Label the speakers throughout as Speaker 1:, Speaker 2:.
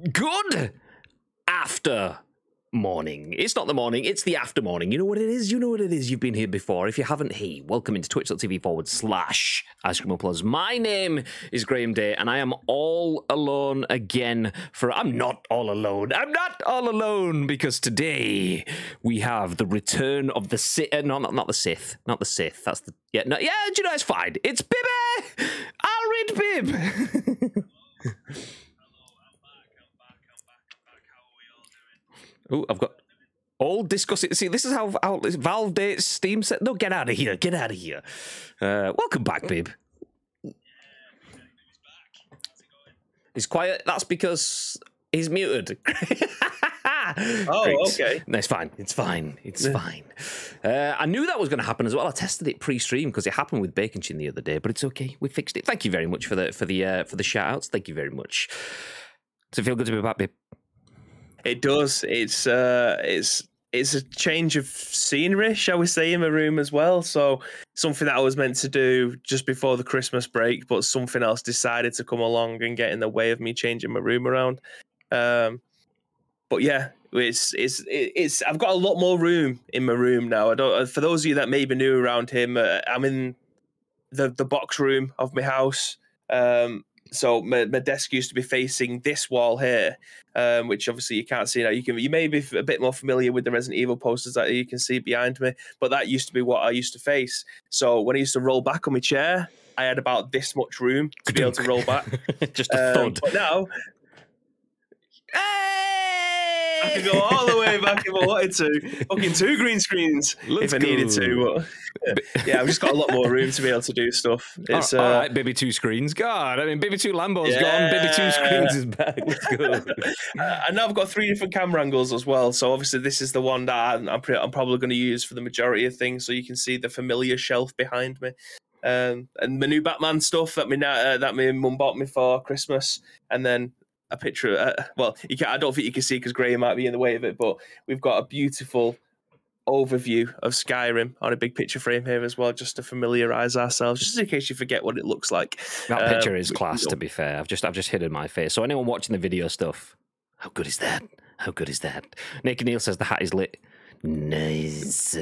Speaker 1: Good after morning. It's not the morning, it's the after morning. You know what it is? You know what it is. You've been here before. If you haven't, hey, welcome into twitch.tv forward slash Ice Cream Uploads. My name is Graham Day, and I am all alone again for I'm not all alone. I'm not all alone because today we have the return of the Sith. Uh, no, not, not the Sith. Not the Sith. That's the yeah, no, yeah, do you know it's fine. It's Bibby! I'll read Bib! Oh, I've got all discussing. See, this is how, how Valve dates Steam set. No, get out of here. Get out of here. Uh, welcome back, babe. He's quiet. That's because he's muted.
Speaker 2: oh, Great. okay.
Speaker 1: No, it's fine. It's fine. It's fine. Uh, I knew that was going to happen as well. I tested it pre-stream because it happened with Bacon Chin the other day, but it's okay. We fixed it. Thank you very much for the for the uh, for the shout outs. Thank you very much. Does it feel good to be back, babe?
Speaker 2: It does. It's uh, it's it's a change of scenery, shall we say, in my room as well. So something that I was meant to do just before the Christmas break, but something else decided to come along and get in the way of me changing my room around. Um, but yeah, it's it's it's I've got a lot more room in my room now. I don't. For those of you that may be new around him, uh, I'm in the the box room of my house. Um, so my, my desk used to be facing this wall here, um, which obviously you can't see now. You can you may be a bit more familiar with the Resident Evil posters that you can see behind me, but that used to be what I used to face. So when I used to roll back on my chair, I had about this much room to be able to roll back.
Speaker 1: Just a um.
Speaker 2: But now, I could go all the way back if I wanted to. Fucking two green screens Let's if I go. needed to. But yeah, I've just got a lot more room to be able to do stuff.
Speaker 1: It's, all, uh, all right, baby two screens. God, I mean, baby two Lambo's yeah. gone. Baby two screens is back. Let's go.
Speaker 2: uh, and now I've got three different camera angles as well. So obviously, this is the one that I'm, I'm, I'm probably going to use for the majority of things. So you can see the familiar shelf behind me. Um, and my new Batman stuff that my uh, that my mum bought me for Christmas, and then a picture. Uh, well, you can, I don't think you can see because Gray might be in the way of it, but we've got a beautiful overview of Skyrim on a big picture frame here as well, just to familiarize ourselves, just in case you forget what it looks like.
Speaker 1: That picture um, is class. To be fair, I've just I've just hidden my face. So anyone watching the video stuff, how good is that? How good is that? Nick Neil says the hat is lit. Nice.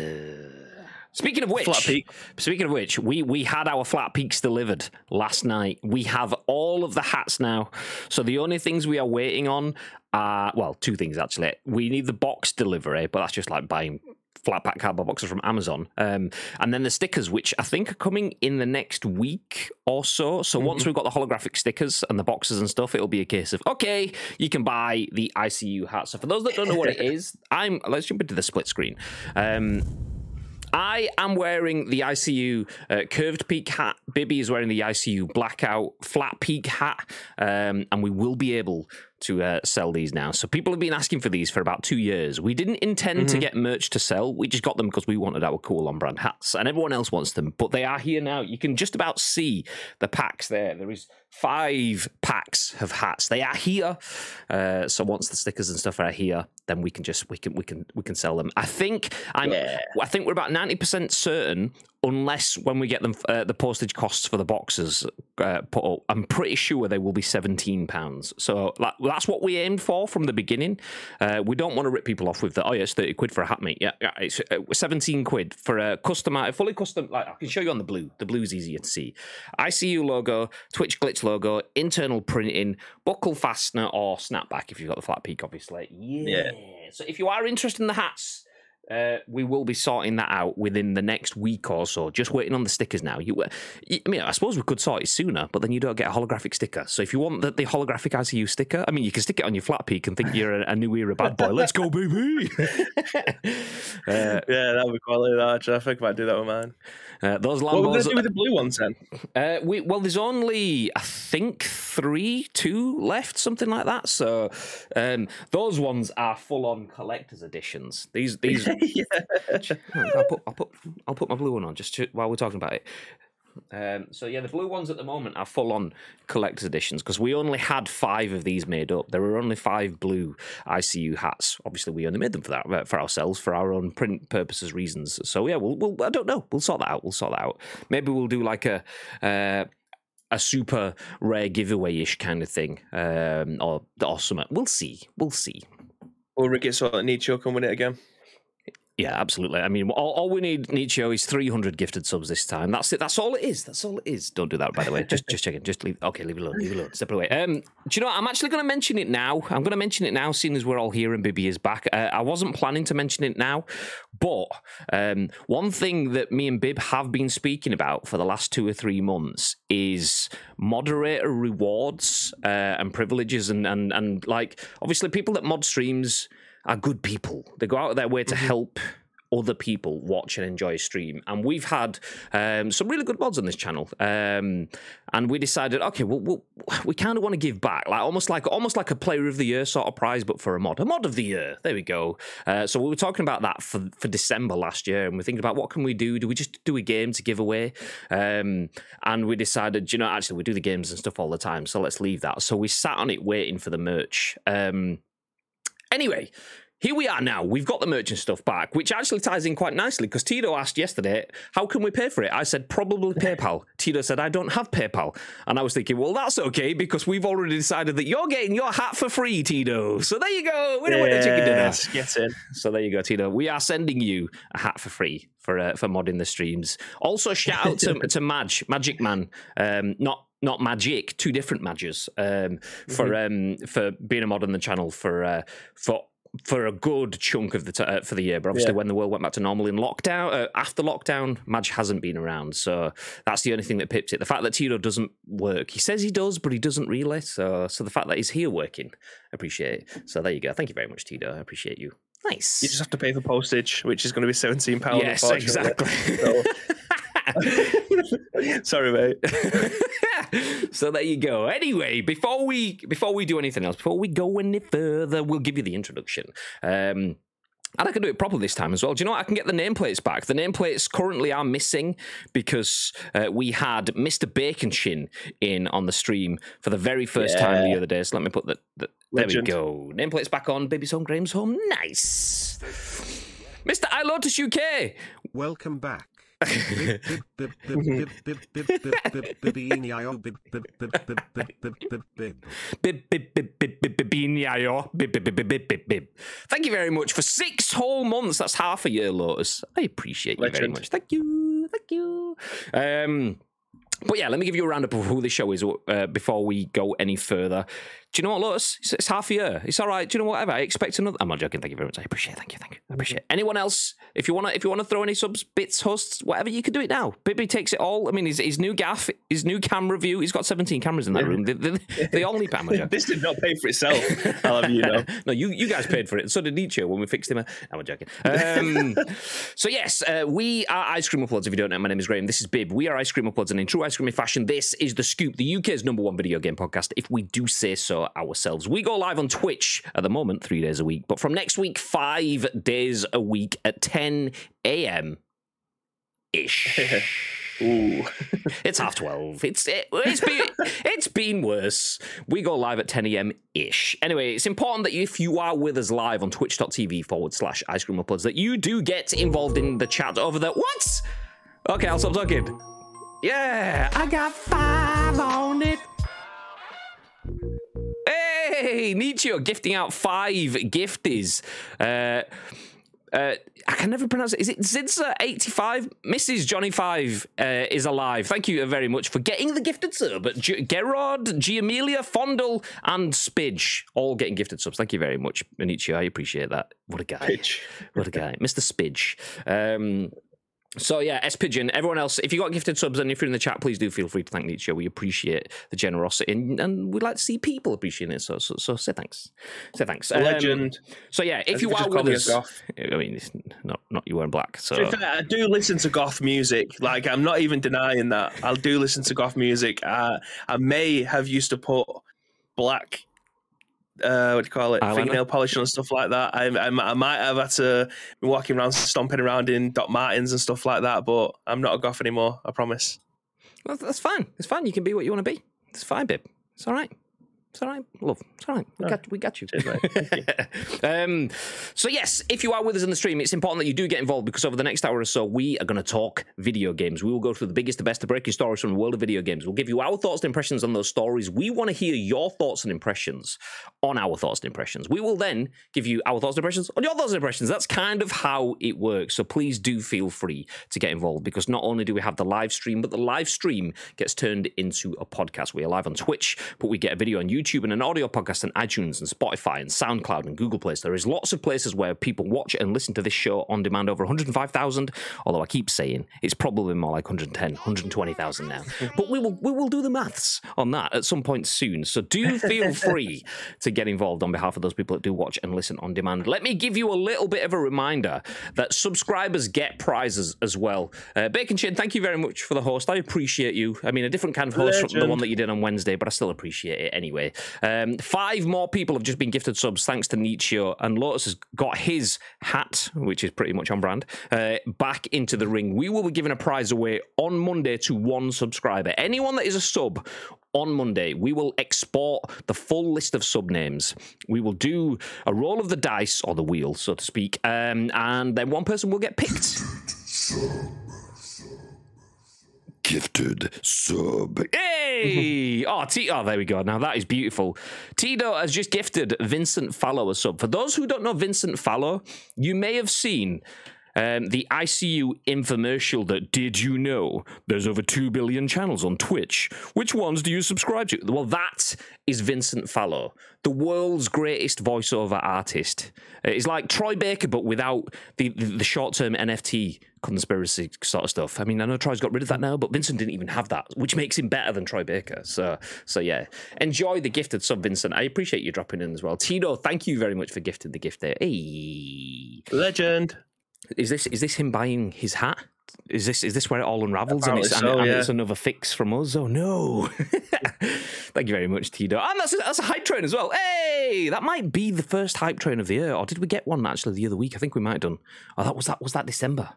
Speaker 1: Speaking of which, flat peak. speaking of which, we we had our flat peaks delivered last night. We have all of the hats now. So the only things we are waiting on are well, two things actually. We need the box delivery, but that's just like buying flat pack cardboard boxes from Amazon. Um, and then the stickers, which I think are coming in the next week or so. So mm-hmm. once we've got the holographic stickers and the boxes and stuff, it'll be a case of okay, you can buy the ICU hat. So for those that don't know what it is, I'm let's jump into the split screen. Um, I am wearing the ICU uh, curved peak hat. Bibby is wearing the ICU blackout flat peak hat, um, and we will be able to uh, sell these now. So people have been asking for these for about two years. We didn't intend mm-hmm. to get merch to sell. We just got them because we wanted our cool on brand hats, and everyone else wants them. But they are here now. You can just about see the packs there. There is five packs of hats. They are here. Uh, so once the stickers and stuff are here, then we can just we can we can we can sell them. I think I'm yeah. I think we're about ninety percent certain unless when we get them uh, the postage costs for the boxes uh, put up, I'm pretty sure they will be seventeen pounds. So like, that's what we aimed for from the beginning. Uh, we don't want to rip people off with the oh yeah, it's thirty quid for a hat, mate. Yeah, yeah it's uh, seventeen quid for a custom, fully custom. Like I can show you on the blue. The blue is easier to see. ICU logo, Twitch glitch logo, internal printing, buckle fastener or snapback if you've got the flat peak, obviously. yeah. yeah. So if you are interested in the hats uh, we will be sorting that out within the next week or so. Just waiting on the stickers now. You, uh, I mean, I suppose we could sort it sooner, but then you don't get a holographic sticker. So if you want the, the holographic ICU sticker, I mean, you can stick it on your flat peak and think you're a, a new era bad boy. Let's go, baby!
Speaker 2: uh, yeah, that would be quality. That I think I might do that with mine.
Speaker 1: Uh, those Lambos.
Speaker 2: What are we do with the blue ones then?
Speaker 1: Uh, we, well, there's only I think three, two left, something like that. So um, those ones are full on collector's editions. These these yeah. I'll put, I'll put, I'll put my blue one on just to, while we're talking about it. Um, so yeah, the blue ones at the moment are full on collector's editions because we only had five of these made up. There were only five blue ICU hats. Obviously, we only made them for that uh, for ourselves for our own print purposes reasons. So yeah, we'll, we'll I don't know. We'll sort that out. We'll sort that out. Maybe we'll do like a. Uh, a super rare giveaway ish kind of thing, um, or or something. We'll see. We'll see.
Speaker 2: We'll rig it so that Nicho can win it again.
Speaker 1: Yeah, absolutely. I mean, all, all we need, Nicho, is 300 gifted subs this time. That's it. That's all it is. That's all it is. Don't do that, by the way. Just just checking. Just leave. Okay, leave it alone. Leave it alone. Step away. Um, do you know what? I'm actually going to mention it now. I'm going to mention it now, seeing as we're all here and Bibby is back. Uh, I wasn't planning to mention it now, but um, one thing that me and Bib have been speaking about for the last two or three months is moderator rewards uh, and privileges, and and and like obviously people that mod streams are good people. They go out of their way to mm-hmm. help other people watch and enjoy a stream. And we've had um, some really good mods on this channel. Um, and we decided, okay, well, we'll we kind of want to give back, like almost like almost like a Player of the Year sort of prize, but for a mod, a mod of the year. There we go. Uh, so we were talking about that for for December last year, and we're thinking about what can we do? Do we just do a game to give away? Um, and we decided, you know, actually we do the games and stuff all the time, so let's leave that. So we sat on it waiting for the merch. Um, Anyway, here we are now. We've got the merchant stuff back, which actually ties in quite nicely because Tito asked yesterday, How can we pay for it? I said, Probably PayPal. Tito said, I don't have PayPal. And I was thinking, Well, that's okay because we've already decided that you're getting your hat for free, Tito. So there you go. We don't yes, want the chicken dinner.
Speaker 2: Get in.
Speaker 1: So there you go, Tito. We are sending you a hat for free for uh, for modding the streams. Also, shout out to, to Madge, Magic Man. Um, not not magic, two different Madges um, for mm-hmm. um, for being a mod on the channel for uh, for for a good chunk of the t- uh, for the year. But obviously, yeah. when the world went back to normal in lockdown, uh, after lockdown, Madge hasn't been around, so that's the only thing that pips it. The fact that Tito doesn't work, he says he does, but he doesn't really. So, so the fact that he's here working, I appreciate it. So there you go. Thank you very much, Tito. I appreciate you. Nice.
Speaker 2: You just have to pay for postage, which is going to be seventeen pounds.
Speaker 1: Yes, exactly. So.
Speaker 2: Sorry, mate.
Speaker 1: so there you go. Anyway, before we before we do anything else, before we go any further, we'll give you the introduction. Um, and I can do it properly this time as well. Do you know what? I can get the nameplates back. The nameplates currently are missing because uh, we had Mr. Bacon Chin in on the stream for the very first yeah. time the other day. So let me put the, the there we go. Nameplates back on. Baby's home, Graham's home. Nice. Mr. I Lotus UK.
Speaker 3: Welcome back. Thank
Speaker 1: you very much for six whole months. That's half a year, Lotus. I appreciate you very much. Thank you. Thank you. Um, but yeah, let me give you a roundup of who the show is uh, before we go any further do you know what, Lotus? It's, it's, half a year. It's all right. Do you know whatever? I expect another. I'm not joking. Thank you very much. I appreciate. it. Thank you. Thank you. I appreciate. It. Anyone else? If you want to, if you want to throw any subs, bits, hosts, whatever, you can do it now. Bibby takes it all. I mean, his, his new gaff, his new camera view. He's got 17 cameras in that room. They, they, they all need camera.
Speaker 2: this did not pay for itself. I'll have you know.
Speaker 1: no, you you guys paid for it. So did Nietzsche when we fixed him. I'm joking. Um, so yes, uh, we are Ice Cream Uploads. If you don't know, my name is Graham. This is Bib. We are Ice Cream Uploads, and in true ice cream fashion, this is the Scoop, the UK's number one video game podcast. If we do say so ourselves. We go live on Twitch at the moment, three days a week. But from next week, five days a week at 10 a.m. ish.
Speaker 2: Ooh.
Speaker 1: it's half 12. It's it, it's been it's been worse. We go live at 10 a.m. ish. Anyway, it's important that if you are with us live on twitch.tv forward slash ice cream uploads, that you do get involved in the chat over there. What? Okay, I'll stop talking. Yeah, I got five on it. Hey, Nietzsche gifting out five gifties. Uh, uh, I can never pronounce it. Is it Zidza85? Mrs. Johnny5 uh, is alive. Thank you very much for getting the gifted sub. G- Gerard, Giamelia, Fondle, and Spidge all getting gifted subs. Thank you very much, Manichi. I appreciate that. What a guy. What a guy. Mr. Spidge. Um, so yeah, S Pigeon. Everyone else, if you got gifted subs and if you're in the chat, please do feel free to thank Nietzsche. We appreciate the generosity and, and we'd like to see people appreciating it. So so, so say thanks. Say thanks.
Speaker 2: Um, legend.
Speaker 1: So yeah, if you are with us, I mean, it's not not you wearing black. So
Speaker 2: I do listen to goth music. Like I'm not even denying that. I do listen to goth music. Uh, I may have used to put black uh, what do you call it, Eyeliner? fingernail polishing and stuff like that. I, I, I, might have had to be walking around, stomping around in Doc Martens and stuff like that, but I'm not a goth anymore. I promise.
Speaker 1: Well, that's fine. It's fine. You can be what you want to be. It's fine, babe. It's all right. It's all right, love. It's all right. We,
Speaker 2: Oh.
Speaker 1: got, we got you.
Speaker 2: Cheers, mate. You.
Speaker 1: um, so yes, if you are with us in the stream, it's important that you do get involved because over the next hour or so, we are going to talk video games. We will go through the biggest, the best, the breaking stories from the world of video games. We'll give you our thoughts and impressions on those stories. We want to hear your thoughts and impressions on our thoughts and impressions. We will then give you our thoughts and impressions on your thoughts and impressions. That's kind of how it works. So please do feel free to get involved because not only do we have the live stream, but the live stream gets turned into a podcast. We are live on Twitch, but we get a video on YouTube and an audio podcast on iTunes and Spotify and SoundCloud and Google Play. So there is lots of places where people watch and listen to this show on demand over 105,000. Although I keep saying it's probably more like 110, 120,000 now. But we will we will do the maths on that at some point soon. So do feel free to get involved on behalf of those people that do watch and listen on demand. Let me give you a little bit of a reminder that subscribers get prizes as well. Uh, Bacon Chin, thank you very much for the host. I appreciate you. I mean, a different kind of host from the one that you did on Wednesday, but I still appreciate it anyway. Um, five more people have just been gifted subs thanks to Nietzsche, and Lotus has got his hat, which is pretty much on brand, uh, back into the ring. We will be giving a prize away on Monday to one subscriber. Anyone that is a sub on Monday, we will export the full list of sub names. We will do a roll of the dice or the wheel, so to speak, um, and then one person will get picked. Gifted sub. Oh, T- oh, there we go. Now that is beautiful. Tito has just gifted Vincent Fallow a sub. For those who don't know Vincent Fallow, you may have seen um, the ICU infomercial that did you know there's over 2 billion channels on Twitch? Which ones do you subscribe to? Well, that is Vincent Fallow, the world's greatest voiceover artist. Uh, It's like Troy Baker, but without the, the, the short term NFT conspiracy sort of stuff. I mean, I know Troy's got rid of that now, but Vincent didn't even have that, which makes him better than Troy Baker. So, so yeah, enjoy the gifted sub, Vincent. I appreciate you dropping in as well. Tino, thank you very much for gifting the gift there. Hey.
Speaker 2: Legend.
Speaker 1: Is this is this him buying his hat? Is this is this where it all unravels and it's, and,
Speaker 2: so,
Speaker 1: and
Speaker 2: yeah.
Speaker 1: it's another fix from us? Oh no! Thank you very much, Tito. And that's a, that's a hype train as well. Hey, that might be the first hype train of the year, or did we get one actually the other week? I think we might have done. Oh, that was that was that December.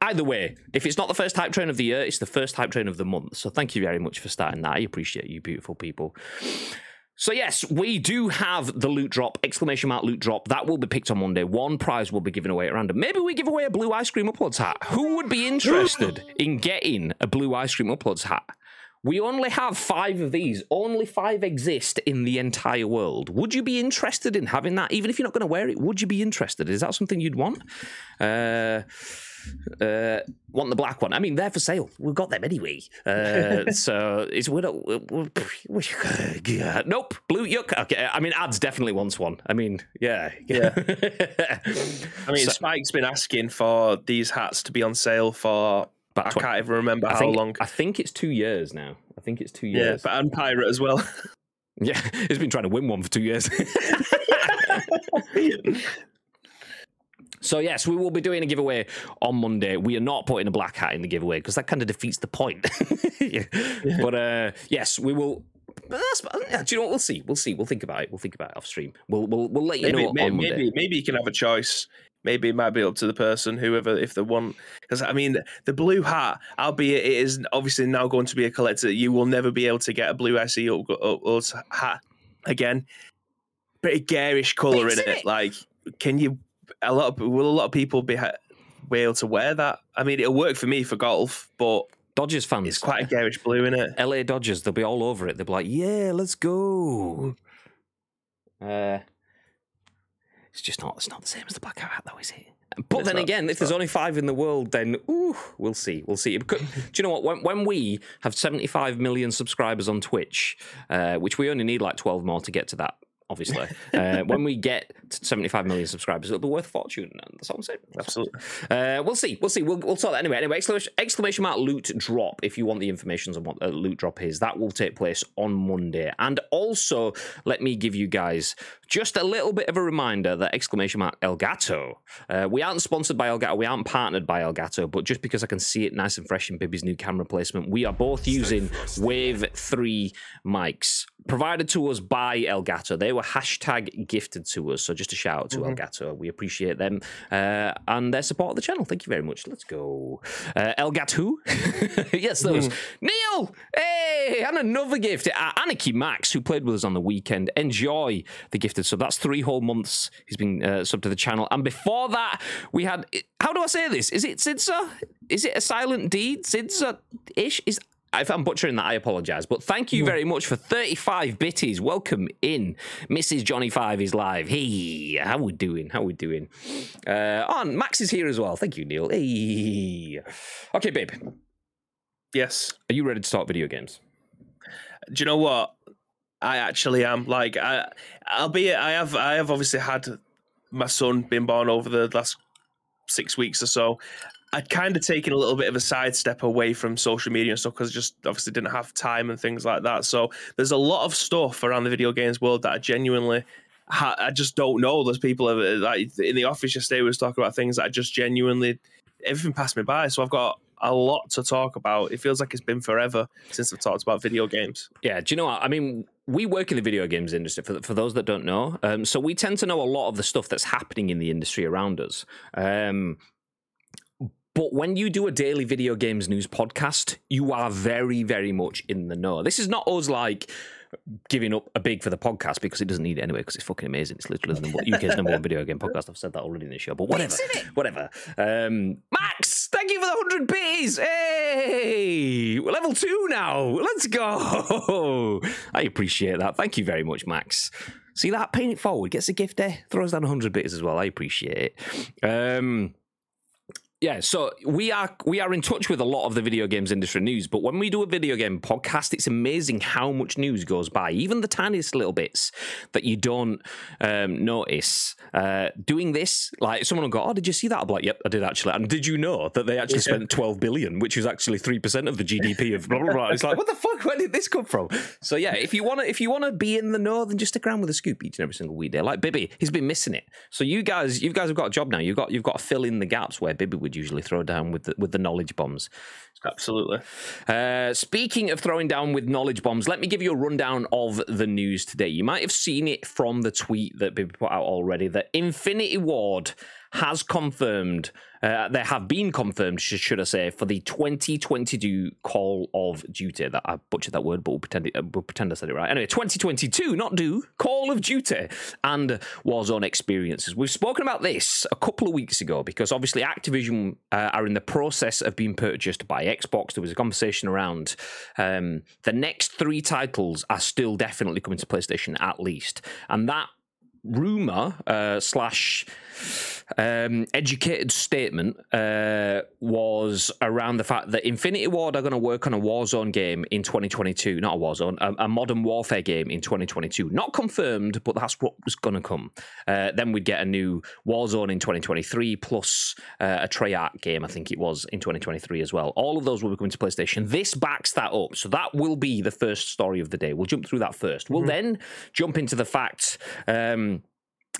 Speaker 1: Either way, if it's not the first hype train of the year, it's the first hype train of the month. So thank you very much for starting that. I appreciate you, beautiful people. So yes, we do have the loot drop, exclamation mark loot drop. That will be picked on Monday. One prize will be given away at random. Maybe we give away a blue ice cream uploads hat. Who would be interested in getting a blue ice cream uploads hat? We only have five of these. Only five exist in the entire world. Would you be interested in having that? Even if you're not going to wear it, would you be interested? Is that something you'd want? Uh, uh, want the black one? I mean, they're for sale. We've got them anyway. Uh, so it's we're not. We're, we're, yeah. Nope. Blue yuck. Okay. I mean, ads definitely wants one. I mean, yeah.
Speaker 2: Yeah. I mean,
Speaker 1: So-
Speaker 2: Spike's been asking for these hats to be on sale for.
Speaker 1: About
Speaker 2: I can't even remember
Speaker 1: I
Speaker 2: how
Speaker 1: think,
Speaker 2: long.
Speaker 1: I think it's two years now. I think it's two years.
Speaker 2: Yeah, but and Pirate as well.
Speaker 1: Yeah, he's been trying to win one for two years. So yes, we will be doing a giveaway on Monday. We are not putting a black hat in the giveaway because that kind of defeats the point. Yeah. But uh, yes, we will. But that's, do you know what? We'll see. We'll see. We'll think about it. We'll think about it off stream. We'll we'll, we'll let you
Speaker 2: maybe,
Speaker 1: know
Speaker 2: maybe,
Speaker 1: on Monday.
Speaker 2: maybe, maybe you can have a choice. Maybe it might be up to the person, whoever, if they want. Because I mean, the blue hat, albeit it is obviously now going to be a collector, you will never be able to get a blue SE or, up, up hat again. Pretty garish color in it.
Speaker 1: it?
Speaker 2: Like, can you? A lot of will a lot of people be be able to wear that? I mean, it'll work for me for golf, but
Speaker 1: Dodgers fans.
Speaker 2: it's quite a garish blue in it.
Speaker 1: LA Dodgers, they'll be all over it. They'll be like, yeah, let's go. Uh, it's just not, it's not the same as the black hat, though, is it? But
Speaker 2: It's
Speaker 1: then
Speaker 2: not,
Speaker 1: again, if there's
Speaker 2: not.
Speaker 1: only five in the world, then ooh, we'll see, we'll see. Could- Do you know what? When, when we have 75 million subscribers on Twitch, uh, which we only need like 12 more to get to that, obviously. uh, when we get to 75 million subscribers, it'll be worth a fortune. That's all I'm saying.
Speaker 2: Absolutely.
Speaker 1: Uh, we'll see. We'll see. We'll, we'll sort that anyway. Anyway, exclamation, exclamation mark loot drop if you want the information on what a loot drop is. That will take place on Monday. And also, let me give you guys just a little bit of a reminder that exclamation mark Elgato. Uh, we aren't sponsored by Elgato. We aren't partnered by Elgato. But just because I can see it nice and fresh in Bibby's new camera placement, we are both using Wave 3 mics. Provided to us by Elgato. They were hashtag gifted to us. So just a shout out to
Speaker 2: Mhm.
Speaker 1: Elgato. We appreciate them uh, and their support of the channel. Thank you very much. Let's go. Uh, Elgato. yes, those. Neil. Hey, and another gift. Uh, Anarchy Max, who played with us on the weekend. Enjoy the gifted sub. That's three whole months he's been uh, sub to the channel. And before that, we had. How do I say this? Is it Sidsa? Is it a silent D? Sidsa ish? Is if I'm butchering that, I apologise. But thank you very much for 35 bitties. Welcome in. Mrs. Johnny Five is live. Hey, how we doing? How we doing? Uh, on Max is here as well. Thank you, Neil. Hey. Okay, babe.
Speaker 2: Yes.
Speaker 1: Are you ready to start video games?
Speaker 2: Do you know what? I actually am. Like I, albeit I have, I have obviously had my son been born over the last six weeks or so. I'd kind of taken a little bit of a sidestep away from social media and stuff because I just obviously didn't have time and things like that. So there's a lot of stuff around the video games world that I genuinely, ha- I just don't know. There's people have, like in the office yesterday we was talking about things that I just genuinely everything passed me by. So I've got a lot to talk about. It feels like it's been forever since I've talked about video games.
Speaker 1: Yeah, do you know what? I mean, we work in the video games industry, for, for those that don't know. Um, so we tend to know a lot of the stuff that's happening in the industry around us. Um, but when you do a daily video games news podcast, you are very, very much in the know. This is not us like giving up a big for the podcast because it doesn't need it anyway because it's fucking amazing. It's literally the number, UK's number one video game podcast. I've said that already in the show, but whatever. Whatever. Um, Max, thank you for the 100 bits. Hey, we're level two now. Let's go. I appreciate that. Thank you very much, Max. See that? Paying it forward gets a gift there. Throws down 100 bits as well. I appreciate it. Um, yeah, so we are we are in touch with a lot of the video games industry news, but when we do a video game podcast, it's amazing how much news goes by, even the tiniest little bits that you don't um, notice. Uh, doing this, like someone will go, "Oh, did you see that?" I'm like, "Yep, I did actually." And did you know that they actually
Speaker 2: Yeah.
Speaker 1: spent 12 billion, which is actually three percent of the GDP of blah blah blah? It's like, what the fuck? Where did this come from? So yeah, if you wanna if you wanna be in the know, then just stick around with a scoop each and every single week day. Like Bibby, he's been missing it. So you guys, you guys have got a job now. You've got you've got to fill in the gaps where Bibby would usually throw down with the, with the knowledge bombs.
Speaker 2: Absolutely.
Speaker 1: Uh, speaking of throwing down with knowledge bombs, let me give you a rundown of the news today. You might have seen it from the tweet that Bibby put out already that Infinity Ward has confirmed, uh, there have been confirmed, sh- should I say, for the 2022 Call of Duty. That I butchered that word, but we'll pretend, it, uh, we'll pretend I said it right. Anyway, 2022, not do, Call of Duty and Warzone experiences. We've spoken about this a couple of weeks ago because obviously Activision uh, are in the process of being purchased by Xbox. There was a conversation around um, the next three titles are still definitely coming to PlayStation at least, and that rumor uh, slash um, educated statement uh, was around the fact that Infinity Ward are going to work on a Warzone game in 2022, not a Warzone, a, a Modern Warfare game in 2022. Not confirmed, but that's what was going to come. Uh, then we'd get a new Warzone in 2023, plus uh, a Treyarch game, I think it was, in 2023 as well. All of those will be coming to PlayStation. This backs that up. So that will be the first story of the day. We'll jump through that 1st we We'll then jump into the fact. Um,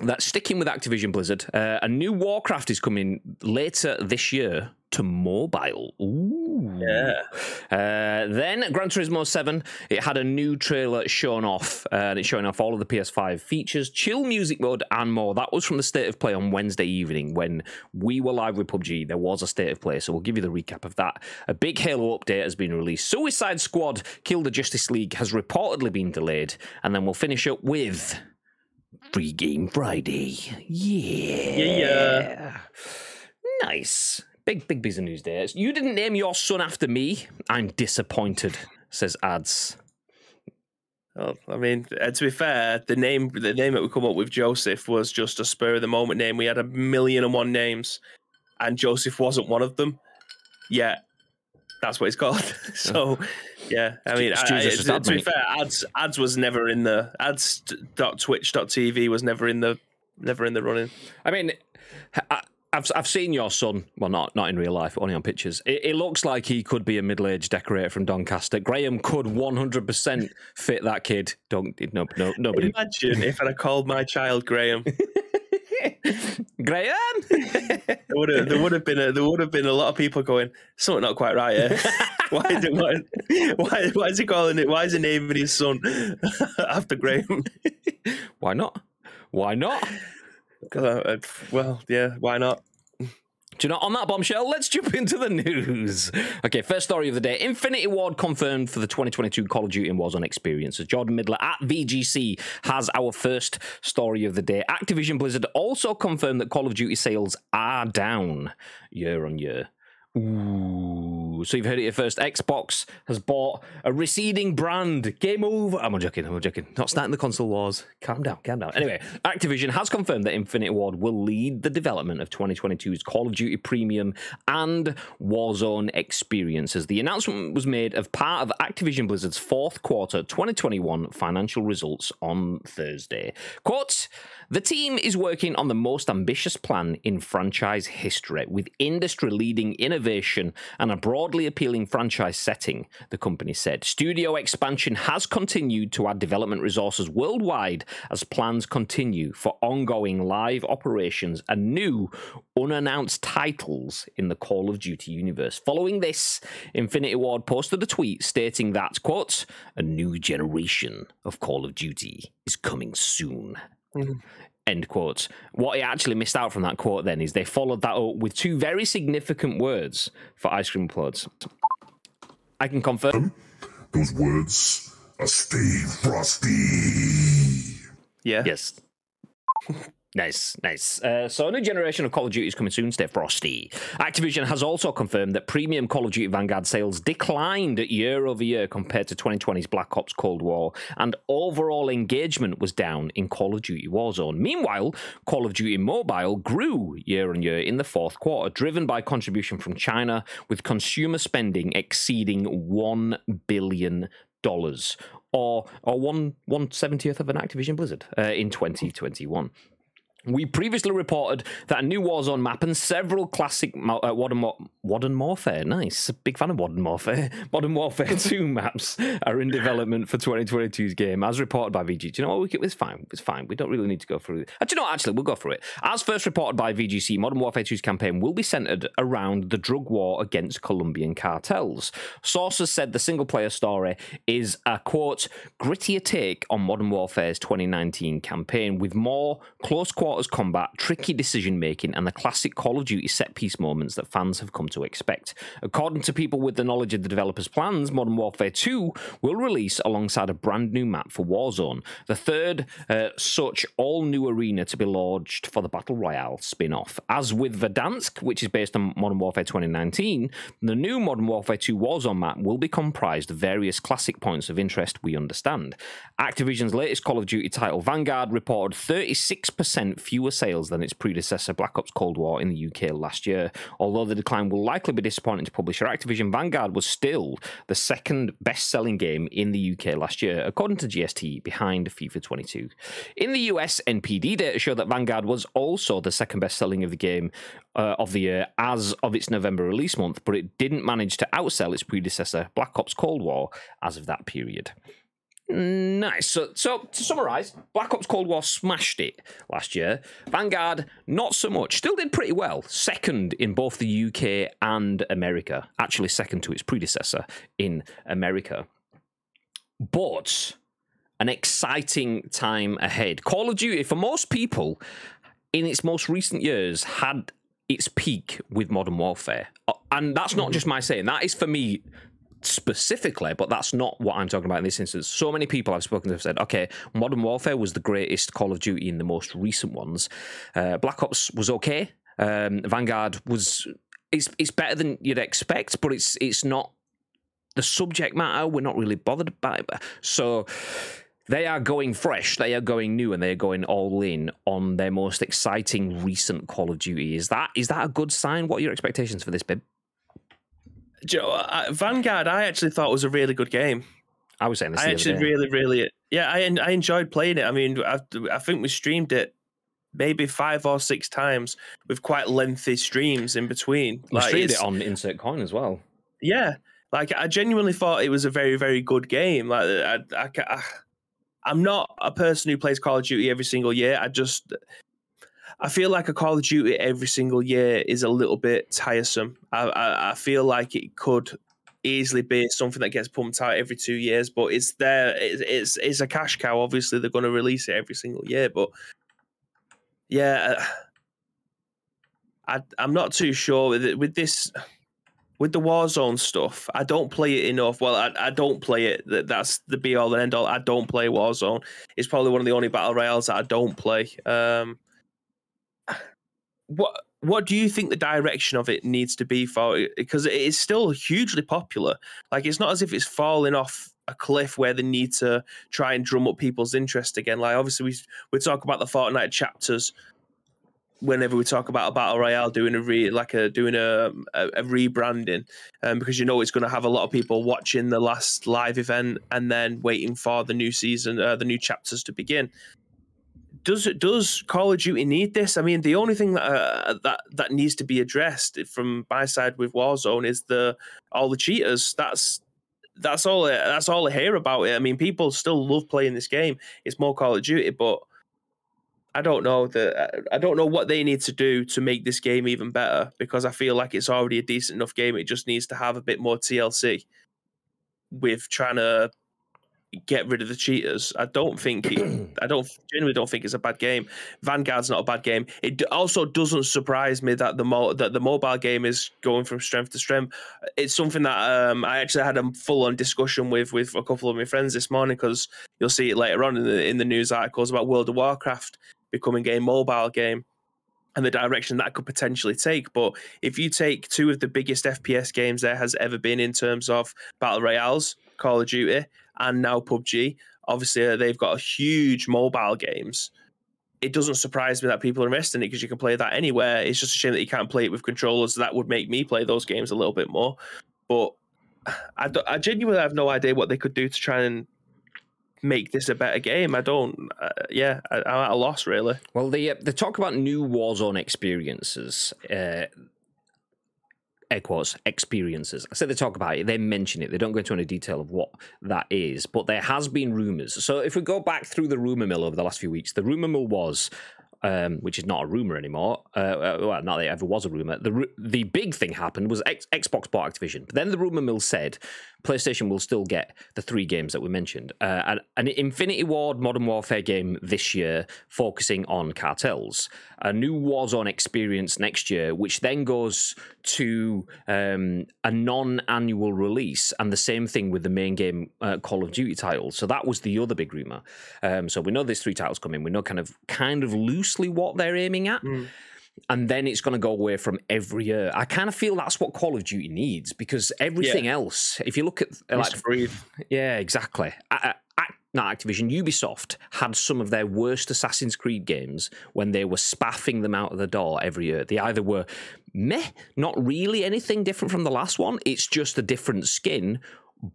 Speaker 1: that sticking with Activision Blizzard, uh, a new Warcraft is coming later this year to mobile. Ooh.
Speaker 2: Yeah.
Speaker 1: Uh, then Gran Turismo 7, it had a new trailer shown off, uh, and it's showing off all of the PS5 features, chill music mode, and more. That was from the State of Play on Wednesday evening when we were live with PUBG. There was a State of Play, so we'll give you the recap of that. A big Halo update has been released. Suicide Squad Kill the Justice League has reportedly been delayed, and then we'll finish up with Free Game Friday. Yeah.
Speaker 2: Yeah.
Speaker 1: Nice. Big, big piece of news there. You didn't name your son after me. I'm disappointed, says Ads.
Speaker 2: Well, I mean, uh, to be fair, the name the name that we come up with Joseph was just a spur of the moment name. We had a million and one names, and Joseph wasn't one of them. Yet that's what it's called. so, yeah, I mean, I, I- to, be fair, ads ads was never in the ads.twitch.tv was never in the never in the running.
Speaker 1: I mean, I, I've I've seen your son. Well, not not in real life, only on pictures. It, it looks like he could be a middle aged decorator from Doncaster. Graham could one hundred percent fit that kid. Don't no no nobody.
Speaker 2: Imagine if I'd called my child Graham.
Speaker 1: Graham.
Speaker 2: There would have there would have been a, there would have been a lot of people going something not quite right here. why, is it, why, why, why is he calling it? Why is he naming his son after Graham?
Speaker 1: Why not? Why not?
Speaker 2: Uh, well, yeah, why not?
Speaker 1: Do you know, on that bombshell, let's jump into the news. Okay, first story of the day. Infinity Ward confirmed for the 2022 Call of Duty and Warzone experiences. Jordan Middler at VGC has our first story of the day. Activision Blizzard also confirmed that Call of Duty sales are down year on year. Ooh. So you've heard it here first. Xbox has bought a receding brand. Game over. I'm joking. I'm joking. Not starting the console wars. Calm down. Calm down. Anyway, Activision has confirmed that Infinity Ward will lead the development of 2022's Call of Duty Premium and Warzone experiences. The announcement was made as part of Activision Blizzard's fourth quarter 2021 financial results on Thursday. Quote, the team is working on the most ambitious plan in franchise history with industry leading innovation and a broadly appealing franchise setting, the company said. Studio expansion has continued to add development resources worldwide as plans continue for ongoing live operations and new unannounced titles in the Call of Duty universe. Following this, Infinity Ward posted a tweet stating that, quote, a new generation of Call of Duty is coming soon. Mm-hmm. End quotes. What he actually missed out from that quote then is they followed that up with two very significant words for ice cream plugs. I can confirm.
Speaker 4: Those words are stay frosty.
Speaker 2: Yeah.
Speaker 1: Yes. Nice, nice. Uh, so, a new generation of Call of Duty is coming soon. Stay frosty. Activision has also confirmed that premium Call of Duty Vanguard sales declined year over year compared to 2020's Black Ops Cold War, and overall engagement was down in Call of Duty Warzone. Meanwhile, Call of Duty Mobile grew year on year in the fourth quarter, driven by contribution from China, with consumer spending exceeding one billion dollars, or or one one seventieth of an Activision Blizzard uh, in 2021. We previously reported that a new Warzone map and several classic uh, Modern, Modern Warfare, nice, big fan of Modern Warfare, Modern Warfare 2 maps are in development for 2022's game, as reported by VG. Do you know what? It's fine. It's fine. We don't really need to go through it. Actually, no, actually, we'll go through it. As first reported by VGC, Modern Warfare 2's campaign will be centered around the drug war against Colombian cartels. Sources said the single player story is a quote, grittier take on Modern Warfare's 2019 campaign with more close quarters quarters combat, tricky decision making, and the classic Call of Duty set piece moments that fans have come to expect. According to people with the knowledge of the developers' plans, Modern Warfare 2 will release alongside a brand new map for Warzone, the third uh, such all new arena to be launched for the Battle Royale spin off. As with Verdansk, which is based on Modern Warfare 2019, the new Modern Warfare 2 Warzone map will be comprised of various classic points of interest we understand. Activision's latest Call of Duty title, Vanguard, reported 36% fewer sales than its predecessor, Black Ops Cold War, in the UK last year. Although the decline will likely be disappointing to publisher Activision, Vanguard was still the second best selling game in the UK last year, according to GSD, behind FIFA 22. In the US, NPD data show that Vanguard was also the second best selling of the game uh, of the year as of its November release month, but it didn't manage to outsell its predecessor, Black Ops Cold War, as of that period. Nice. So, so to summarise, Black Ops Cold War smashed it last year. Vanguard, not so much. Still did pretty well. Second in both the UK and America. Actually, second to its predecessor in America. But an exciting time ahead. Call of Duty, for most people, in its most recent years, had its peak with Modern Warfare. And that's not just my saying. That is, for me, specifically, but that's not what I'm talking about in this instance. So many people I've spoken to have said, okay, Modern Warfare was the greatest Call of Duty in the most recent ones. Uh, Black Ops was okay. Um, Vanguard was it's it's better than you'd expect, but it's it's not the subject matter. We're not really bothered by it. So they are going fresh, they are going new, and they are going all in on their most exciting recent Call of Duty. Is that is that a good sign? What are your expectations for this, Bib?
Speaker 2: Joe, uh, Vanguard, I actually thought was a really good game.
Speaker 1: I was saying this.
Speaker 2: I actually really, really, yeah, I I enjoyed playing it. I mean, I, I think we streamed it maybe five or six times with quite lengthy streams in between.
Speaker 1: We like, streamed it on Insert Coin as well.
Speaker 2: Yeah, like I genuinely thought it was a very, very good game. Like I, I, I I'm not a person who plays Call of Duty every single year. I just I feel like a Call of Duty every single year is a little bit tiresome. I, I, I feel like it could easily be something that gets pumped out every two years, but it's there. It's it's, it's a cash cow. Obviously, they're going to release it every single year, but yeah, uh, I I'm not too sure with it, with this with the Warzone stuff. I don't play it enough. Well, I, I don't play it. That that's the be all and end all. I don't play Warzone. It's probably one of the only battle royales that I don't play. Um, what what do you think the direction of it needs to be for? Because it is still hugely popular. Like it's not as if it's falling off a cliff where they need to try and drum up people's interest again. Like obviously we we talk about the Fortnite chapters whenever we talk about a battle royale doing a re like a doing a a, a rebranding um, because you know it's going to have a lot of people watching the last live event and then waiting for the new season uh, the new chapters to begin does does Call of Duty need this? I mean, the only thing that uh, that that needs to be addressed from my side with Warzone is the all the cheaters. That's that's all. That's all I hear about it. I mean, people still love playing this game. It's more Call of Duty, but I don't know that I don't know what they need to do to make this game even better because I feel like it's already a decent enough game. It just needs to have a bit more TLC with trying to get rid of the cheaters. I don't think it, I don't genuinely don't think it's a bad game. Vanguard's not a bad game. It also doesn't surprise me that the mo- that the mobile game is going from strength to strength. It's something that um, I actually had a full on discussion with with a couple of my friends this morning because you'll see it later on in the in the news articles about World of Warcraft becoming a mobile game and the direction that could potentially take. But if you take two of the biggest FPS games there has ever been in terms of battle royales, Call of Duty, and now PUBG, obviously uh, they've got huge mobile games. It doesn't surprise me that people are investing in it because you can play that anywhere. It's just a shame that you can't play it with controllers. That would make me play those games a little bit more. But I, I genuinely have no idea what they could do to try and make this a better game. I don't. Uh, yeah, I, am at a loss really.
Speaker 1: Well, they uh, talk about new Warzone experiences. Uh, air quotes experiences. I said they talk about it, they mention it. They don't go into any detail of what that is, but there has been rumors. So if we go back through the rumor mill over the last few weeks, the rumor mill was um, which is not a rumor anymore. Uh, uh, well, not that it ever was a rumor. The the big thing happened was X- Xbox bought Activision. But then the rumor mill said PlayStation will still get the three games that we mentioned. Uh, an, Infinity Ward Modern Warfare game this year, focusing on cartels. A new Warzone experience next year, which then goes to um, a non-annual release, and the same thing with the main game uh, Call of Duty title. So that was the other big rumor. Um, so we know there's three titles coming. We know kind of kind of loosely what they're aiming at. Mm and then it's going to go away from every year. I kind of feel that's what Call of Duty needs because everything yeah. else, if you look at like,
Speaker 2: breathe.
Speaker 1: yeah, exactly. I, I, not Activision, Ubisoft had some of their worst Assassin's Creed games when they were spaffing them out of the door every year. They either were meh, not really anything different from the last one, it's just a different skin,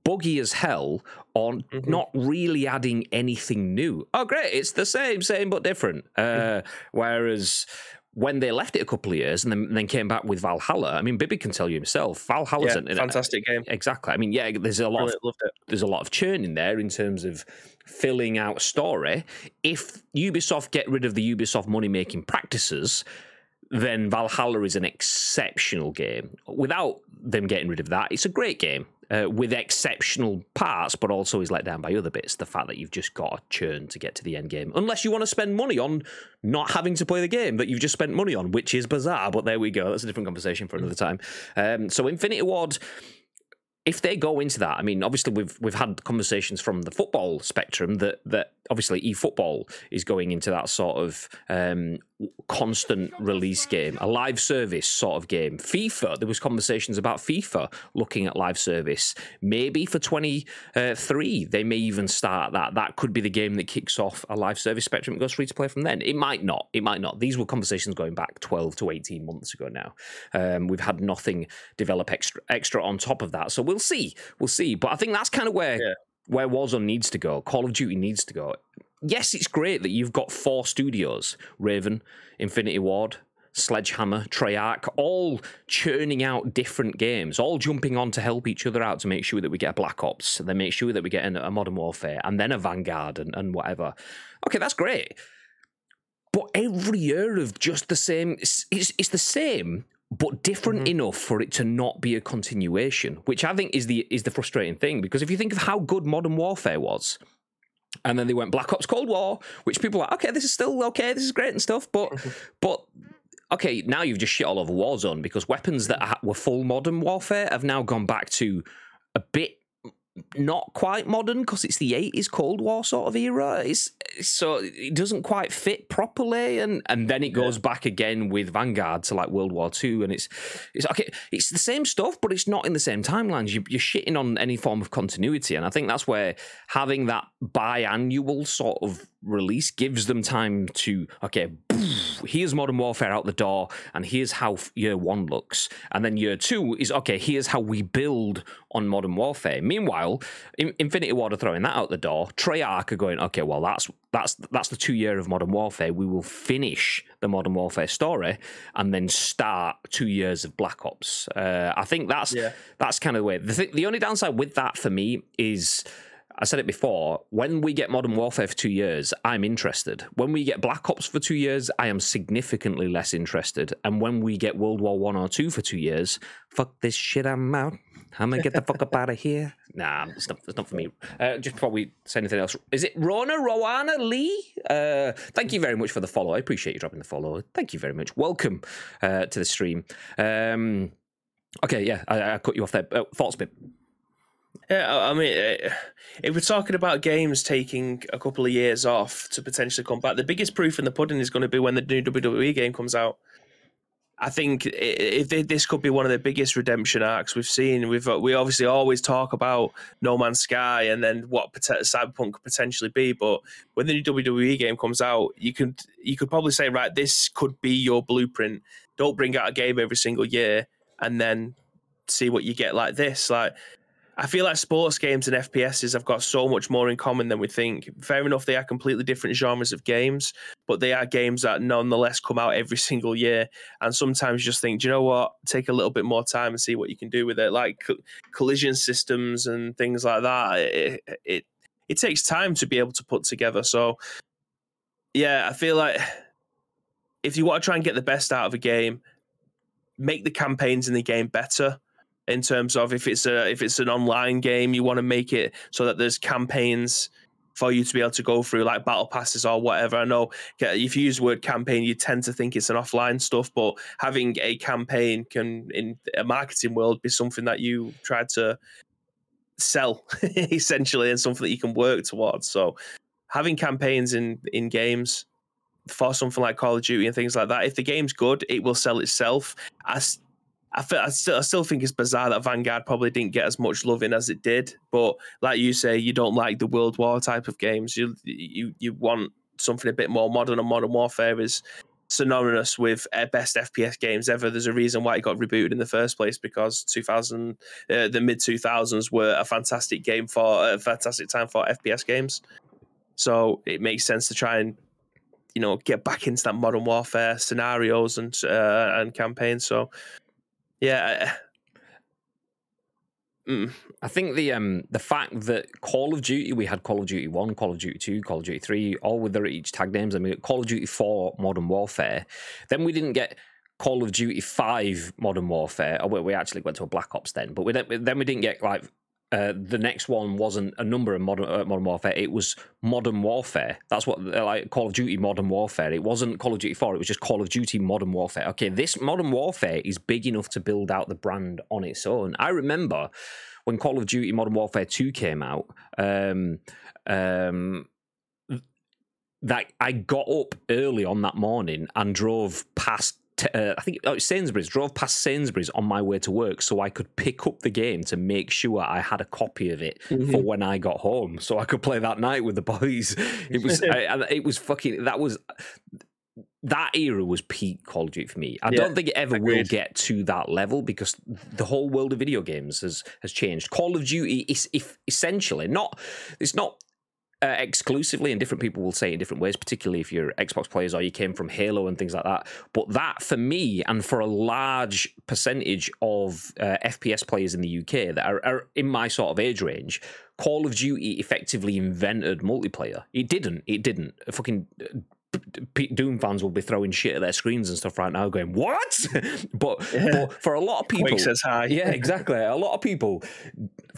Speaker 1: buggy as hell on mm-hmm. not really adding anything new. Oh, great! It's the same, same but different. Uh, mm-hmm. Whereas when they left it a couple of years and then, then came back with Valhalla, I mean, Bibby can tell you himself, Valhalla's
Speaker 2: yeah, a fantastic game.
Speaker 1: Exactly. I mean, yeah, there's a lot.
Speaker 2: Really
Speaker 1: of, there's a lot of churn in there in terms of filling out story. If Ubisoft get rid of the Ubisoft money making practices, then Valhalla is an exceptional game. Without them getting rid of that, it's a great game uh, with exceptional parts, but also is let down by other bits. The fact that you've just got a churn to get to the end game, unless you want to spend money on not having to play the game that you've just spent money on, which is bizarre. But there we go. That's a different conversation for another time. Um, so Infinity Ward if they go into that, I mean, obviously we've we've had conversations from the football spectrum that that obviously eFootball is going into that sort of um, constant release game, a live service sort of game. FIFA, there was conversations about FIFA looking at live service. Maybe for 23, they may even start that. That could be the game that kicks off a live service spectrum and goes free to play from then. It might not. It might not. These were conversations going back 12 to 18 months ago now. Um, we've had nothing develop extra, extra on top of that. So we'll see. We'll see. But I think that's kind of where. Yeah where Warzone needs to go, Call of Duty needs to go yes, it's great that you've got four studios Raven, Infinity Ward, Sledgehammer, Treyarch, all churning out different games, all jumping on to help each other out to make sure that we get a Black Ops, then make sure that we get a Modern Warfare, and then a Vanguard and, and whatever. Okay, that's great. But every year of just the same, it's, it's, it's the same but different
Speaker 2: Mhm.
Speaker 1: enough for it to not be a continuation, which I think is the is the frustrating thing. Because if you think of how good Modern Warfare was, and then they went Black Ops Cold War, which people are like, okay, this is still okay, this is great and stuff, but but okay, now you've just shit all over Warzone because weapons that were full Modern Warfare have now gone back to a bit not quite modern because it's the 80s Cold War sort of era. It's, so it doesn't quite fit properly, and and then it goes back again with Vanguard to like World War Two, and it's it's okay. It's the same stuff, but it's not in the same timelines. You, you're shitting on any form of continuity, and I think that's where having that biannual sort of release gives them time to okay. Here's Modern Warfare out the door, and here's how year one looks, and then year two is okay. Here's how we build on Modern Warfare. Meanwhile, In- Infinity Ward are throwing that out the door. Treyarch are going, okay, well that's that's that's the two year of Modern Warfare. We will finish the Modern Warfare story and then start two years of Black Ops. Uh, I think that's
Speaker 2: Yeah.
Speaker 1: that's kind of the way. The, th- the only downside with that for me is. I said it before. When we get Modern Warfare for two years, I'm interested. When we get Black Ops for two years, I am significantly less interested. And when we get World War One or two for two years, fuck this shit, I'm out. I'm gonna get the fuck up out of here. Nah, it's not, it's not for me. Uh, just before we say anything else, is it Rona Rowana Lee? Uh, thank you very much for the follow. I appreciate you dropping the follow. Thank you very much. Welcome uh, to the stream. Um, okay, yeah, I, I cut you off there. Uh, thoughts, bit.
Speaker 2: Yeah, I mean, eh, if we're talking about games taking a couple of years off to potentially come back, the biggest proof in the pudding is going to be when the new WWE game comes out. I think if this could be one of the biggest redemption arcs we've seen. We've uh, we obviously always talk about No Man's Sky and then what Cyberpunk could potentially be, but when the new WWE game comes out, you could you could probably say, right, this could be your blueprint. Don't bring out a game every single year and then see what you get like this. Like I feel like sports games and FPSs have got so much more in common than we think. Fair enough, they are completely different genres of games, but they are games that nonetheless come out every single year. And sometimes you just think, do you know what? Take a little bit more time and see what you can do with it. Like co- collision systems and things like that. It, it it takes time to be able to put together. So yeah, I feel like if you want to try and get the best out of a game, make the campaigns in the game better in terms of if it's a if it's an online game, you want to make it so that there's campaigns for you to be able to go through like battle passes or whatever. I know if you use word campaign, you tend to think it's an offline stuff, but having a campaign can in a marketing world be something that you try to sell essentially and something that you can work towards. So having campaigns in in games for something like Call of Duty and things like that, if the game's good, it will sell itself. I, s- I, feel, I, still, I still think it's bizarre that Vanguard probably didn't get as much love in as it did. But like you say, you don't like the World War type of games. You you you want something a bit more modern, and Modern Warfare is synonymous with uh, best FPS games ever. There's a reason why it got rebooted in the first place because 2000, uh, the mid 2000s were a fantastic game for a fantastic time for FPS games. So it makes sense to try and you know get back into that modern warfare scenarios and uh, and campaigns. So yeah, I- mm,
Speaker 1: I think the um the fact that Call of Duty we had Call of Duty One, Call of Duty Two, Call of Duty Three, all with their each tag names. I mean, Call of Duty Four, Modern Warfare. Then we didn't get Call of Duty Five, Modern Warfare. Oh, we, we actually went to a Black Ops then, but we then we didn't get like. Uh, the next one wasn't a number of modern uh, modern warfare. It was Modern Warfare. That's what uh, like Call of Duty Modern Warfare. It wasn't Call of Duty Four. It was just Call of Duty Modern Warfare. Okay, this Modern Warfare is big enough to build out the brand on its own. I remember when Call of Duty Modern Warfare 2 came out, um, um, that I got up early on that morning and drove past. Uh, I think oh, Sainsbury's. Drove past Sainsbury's on my way to work, so I could pick up the game to make sure I had a copy of it for when I got home, so I could play that night with the boys. It was, I, it was fucking. That was that era was peak Call of Duty for me. I
Speaker 2: Yeah,
Speaker 1: don't think it ever will get to that level because the whole world of video games has has changed. Call of Duty is if essentially not it's not uh, exclusively, and different people will say it in different ways, particularly if you're Xbox players or you came from Halo and things like that. But that, for me, and for a large percentage of uh, FPS players in the UK that are, are in my sort of age range, Call of Duty effectively invented multiplayer. It didn't. It didn't. Fucking Pete Doom fans will be throwing shit at their screens and stuff right now, going what? but, but for a lot of people,
Speaker 2: Quake says hi.
Speaker 1: yeah, exactly. A lot of people,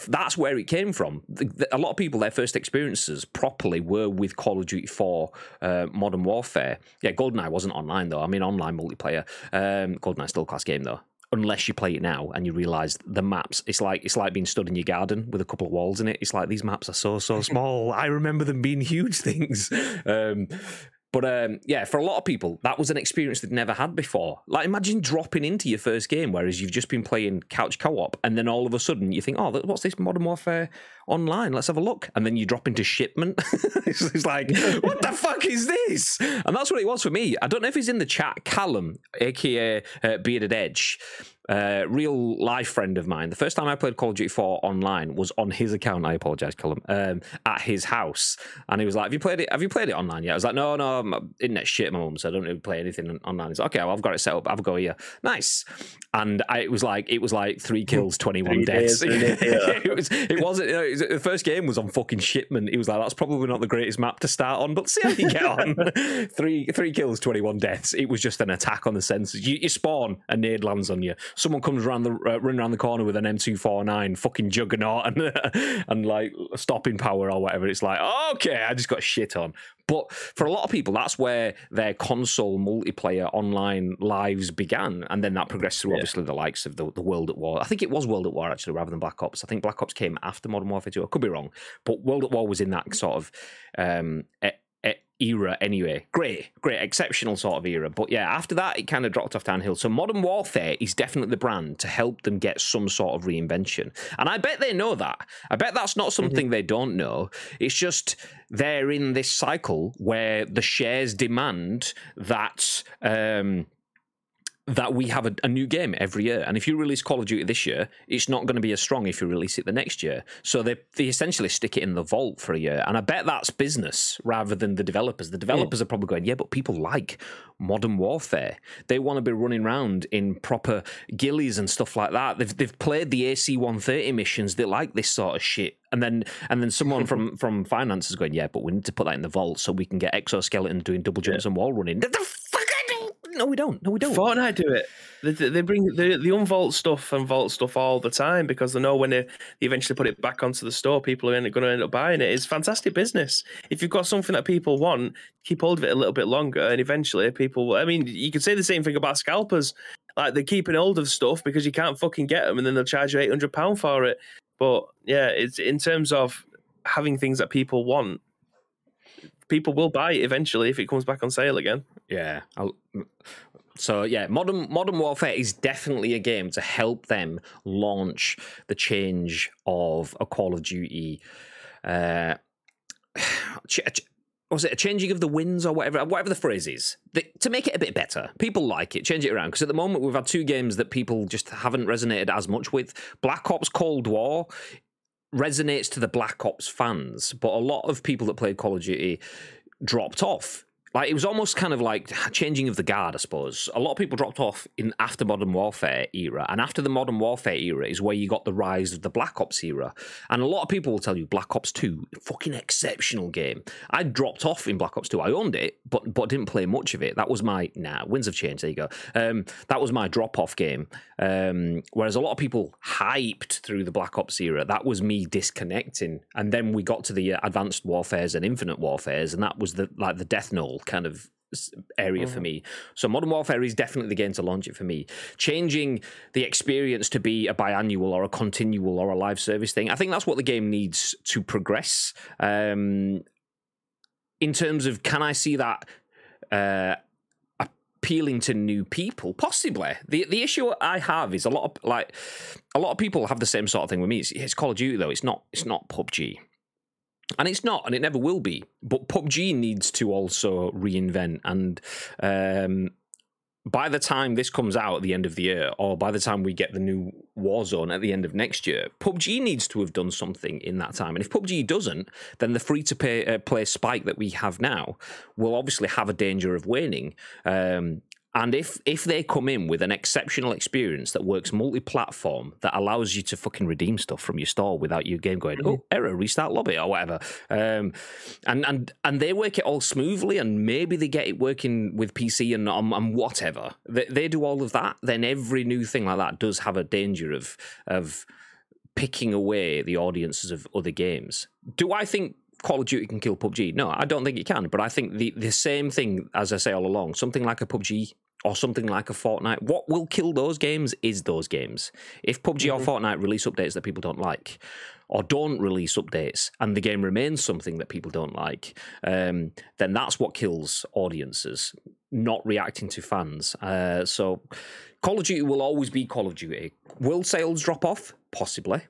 Speaker 1: that's where it came from. The- the- A lot of people, their first experiences properly were with Call of Duty 4 uh, Modern Warfare. Yeah, GoldenEye wasn't online though. I mean, online multiplayer. Um, GoldenEye still a class game though. Unless you play it now and you realise the maps, it's like it's like being stood in your garden with a couple of walls in it. It's like these maps are so so small. I remember them being huge things. Um, but um, yeah, for a lot of people, that was an experience they'd never had before. Like, imagine dropping into your first game, whereas you've just been playing couch co-op, and then all of a sudden you think, "Oh, what's this Modern Warfare online? Let's have a look." And then you drop into shipment. it's, it's like, what the fuck is this? And that's what it was for me. I don't know if he's in the chat. Callum, aka uh, Bearded Edge. Uh, real life friend of mine. The first time I played Call of Duty 4 online was on his account. I apologize, Callum. Um, at his house, and he was like, "Have you played it? Have you played it online yet?" I was like, "No, no, my internet shit, my mum, so I don't really play anything online." He's like, "Okay, well, I've got it set up. Have a go here. Nice." And I, it was like it was like three kills, twenty one deaths.
Speaker 2: days it
Speaker 1: was. It wasn't. You know, it was- the first game was on fucking shipment. He was like, "That's probably not the greatest map to start on, but see how you get on." three three kills, twenty one deaths. It was just an attack on the senses. You, you spawn, a nade lands on you. Someone comes around the uh, running around the corner with an M two four nine, fucking juggernaut, and and like stopping power or whatever. It's like, okay, I just got shit on. But for a lot of people, that's where their console multiplayer online lives began, and then that progressed through
Speaker 2: Yeah.
Speaker 1: obviously the likes of the, the World at War. I think it was World at War actually, rather than Black Ops. I think Black Ops came after Modern Warfare 2. I could be wrong, but World at War was in that sort of um, era anyway. Great, great, exceptional sort of era. But yeah, after that, it kind of dropped off downhill. So Modern Warfare is definitely the brand to help them get some sort of reinvention. And I bet they know that. I bet that's not something they don't know. It's just they're in this cycle where the shares demand that. Um, that we have a, a new game every year. And if you release Call of Duty this year, it's not going to be as strong if you release it the next year. So they, they essentially stick it in the vault for a year. And I bet that's business rather than the developers. The developers are probably going, yeah, but people like modern warfare. They want to be running around in proper ghillies and stuff like that. They've, they've played the AC 130 missions. They like this sort of shit. And then and then someone from, from finance is going, yeah, but we need to put that in the vault so we can get exoskeleton doing double jumps and wall running. The, the fuck I don't. No, we don't. No, we don't.
Speaker 2: Fortnite do it. They, they bring the the unvault stuff and vault stuff all the time because they know when they, they eventually put it back onto the store, people are going to end up buying it. It's fantastic business. If you've got something that people want, keep hold of it a little bit longer, and eventually people. will- I mean, you could say the same thing about scalpers. Like they're keeping hold of stuff because you can't fucking get them, and then they'll charge you eight hundred pound for it. But yeah, it's in terms of having things that people want. People will buy it eventually if it comes back on sale again.
Speaker 1: Yeah. I'll, so yeah, modern modern warfare is definitely a game to help them launch the change of a Call of Duty. Uh, was it a changing of the winds or whatever whatever the phrase is the, to make it a bit better people like it change it around because at the moment we've had two games that people just haven't resonated as much with black ops cold war resonates to the black ops fans but a lot of people that played call of duty dropped off like it was almost kind of like changing of the guard, I suppose. A lot of people dropped off in after Modern Warfare era, and after the Modern Warfare era is where you got the rise of the Black Ops era. And a lot of people will tell you Black Ops Two, fucking exceptional game. I dropped off in Black Ops Two. I owned it, but but didn't play much of it. That was my nah. Winds have changed. There you go. Um, that was my drop off game. Um, whereas a lot of people hyped through the Black Ops era. That was me disconnecting, and then we got to the Advanced Warfares and Infinite Warfares, and that was the like the death knell kind of area for me. So Modern Warfare is definitely the game to launch it for me. Changing the experience to be a biannual or a continual or a live service thing, I think that's what the game needs to progress. Um, in terms of can I see that uh, appealing to new people? Possibly. The the issue I have is a lot of like a lot of people have the same sort of thing with me. It's, it's Call of Duty though. It's not. It's not PUBG. And it's not, and it never will be. But PUBG needs to also reinvent. And um, by the time this comes out at the end of the year, or by the time we get the new Warzone at the end of next year, PUBG needs to have done something in that time. And if PUBG doesn't, then the free to uh, play spike that we have now will obviously have a danger of waning. Um, And if if they come in with an exceptional experience that works multi-platform that allows you to fucking redeem stuff from your store without your game going, oh error, restart lobby or whatever, um, and and and they work it all smoothly, and maybe they get it working with PC and um, and whatever, they, they do all of that. Then every new thing like that does have a danger of of picking away the audiences of other games. Do I think Call of Duty can kill PUBG? No, I don't think it can. But I think the, the same thing, as I say all along, something like a PUBG or something like a Fortnite, what will kill those games is those games. If PUBG or Fortnite release updates that people don't like, or don't release updates, and the game remains something that people don't like, um, then that's what kills audiences, not reacting to fans. Uh, so Call of Duty will always be Call of Duty. Will sales drop off? Possibly.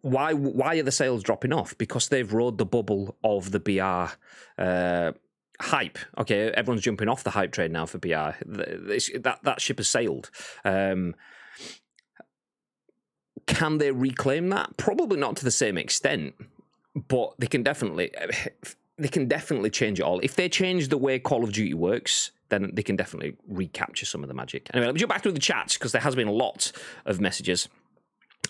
Speaker 1: Why? Why are the sales dropping off? Because they've rode the bubble of the BR uh, hype. Okay, everyone's jumping off the hype train now for. This- That that ship has sailed. Um, can they reclaim that? Probably not to the same extent, but they can definitely they can definitely change it all. If they change the way Call of Duty works, then they can definitely recapture some of the magic. Anyway, let me jump back through the chats because there has been a lot of messages.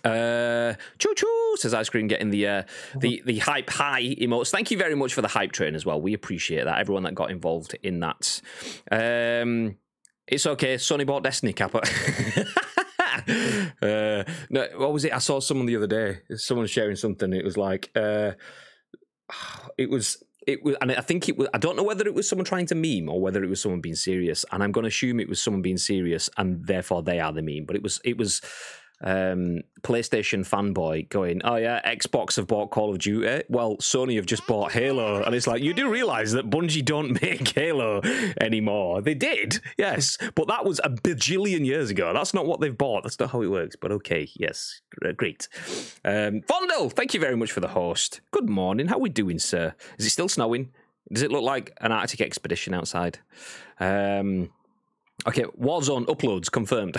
Speaker 1: Uh, choo choo says ice cream getting the uh, the the hype high emotes. Thank you very much for the hype train as well. We appreciate that. Everyone that got involved in that. Um, it's okay. Sony bought Destiny Kappa. uh, no, what was it? I saw someone the other day. Someone sharing something. It was like, uh, it was. It was, and I think it was. I don't know whether it was someone trying to meme or whether it was someone being serious. And I'm going to assume it was someone being serious, and therefore they are the meme. But it was. It was um, PlayStation fanboy going, "Oh yeah, Xbox have bought Call of Duty. Well, Sony have just bought Halo." And it's like, you do realize that Bungie don't make Halo anymore. They did, yes, but that was a bajillion years ago. That's not what they've bought. That's not how it works. But okay, yes, great. Um, Vondel, thank you very much for the host. Good morning. How are we doing, sir? Is it still snowing? Does it look like an Arctic expedition outside? Um, Okay, Warzone uploads confirmed.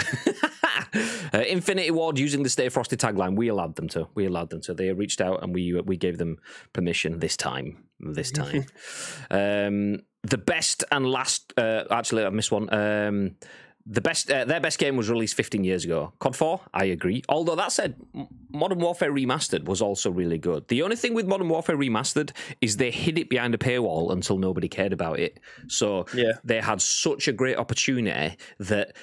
Speaker 1: uh, Infinity Ward using the Stay Frosty tagline. We allowed them to. We allowed them to. They reached out and we we gave them permission this time. This time. um, the best and last. Uh, actually, I missed one. Um, the best, uh, their best game was released 15 years ago. COD 4, I agree. Although that said, Modern Warfare Remastered was also really good. The only thing with Modern Warfare Remastered is they hid it behind a paywall until nobody cared about it. So
Speaker 2: Yeah.
Speaker 1: they had such a great opportunity that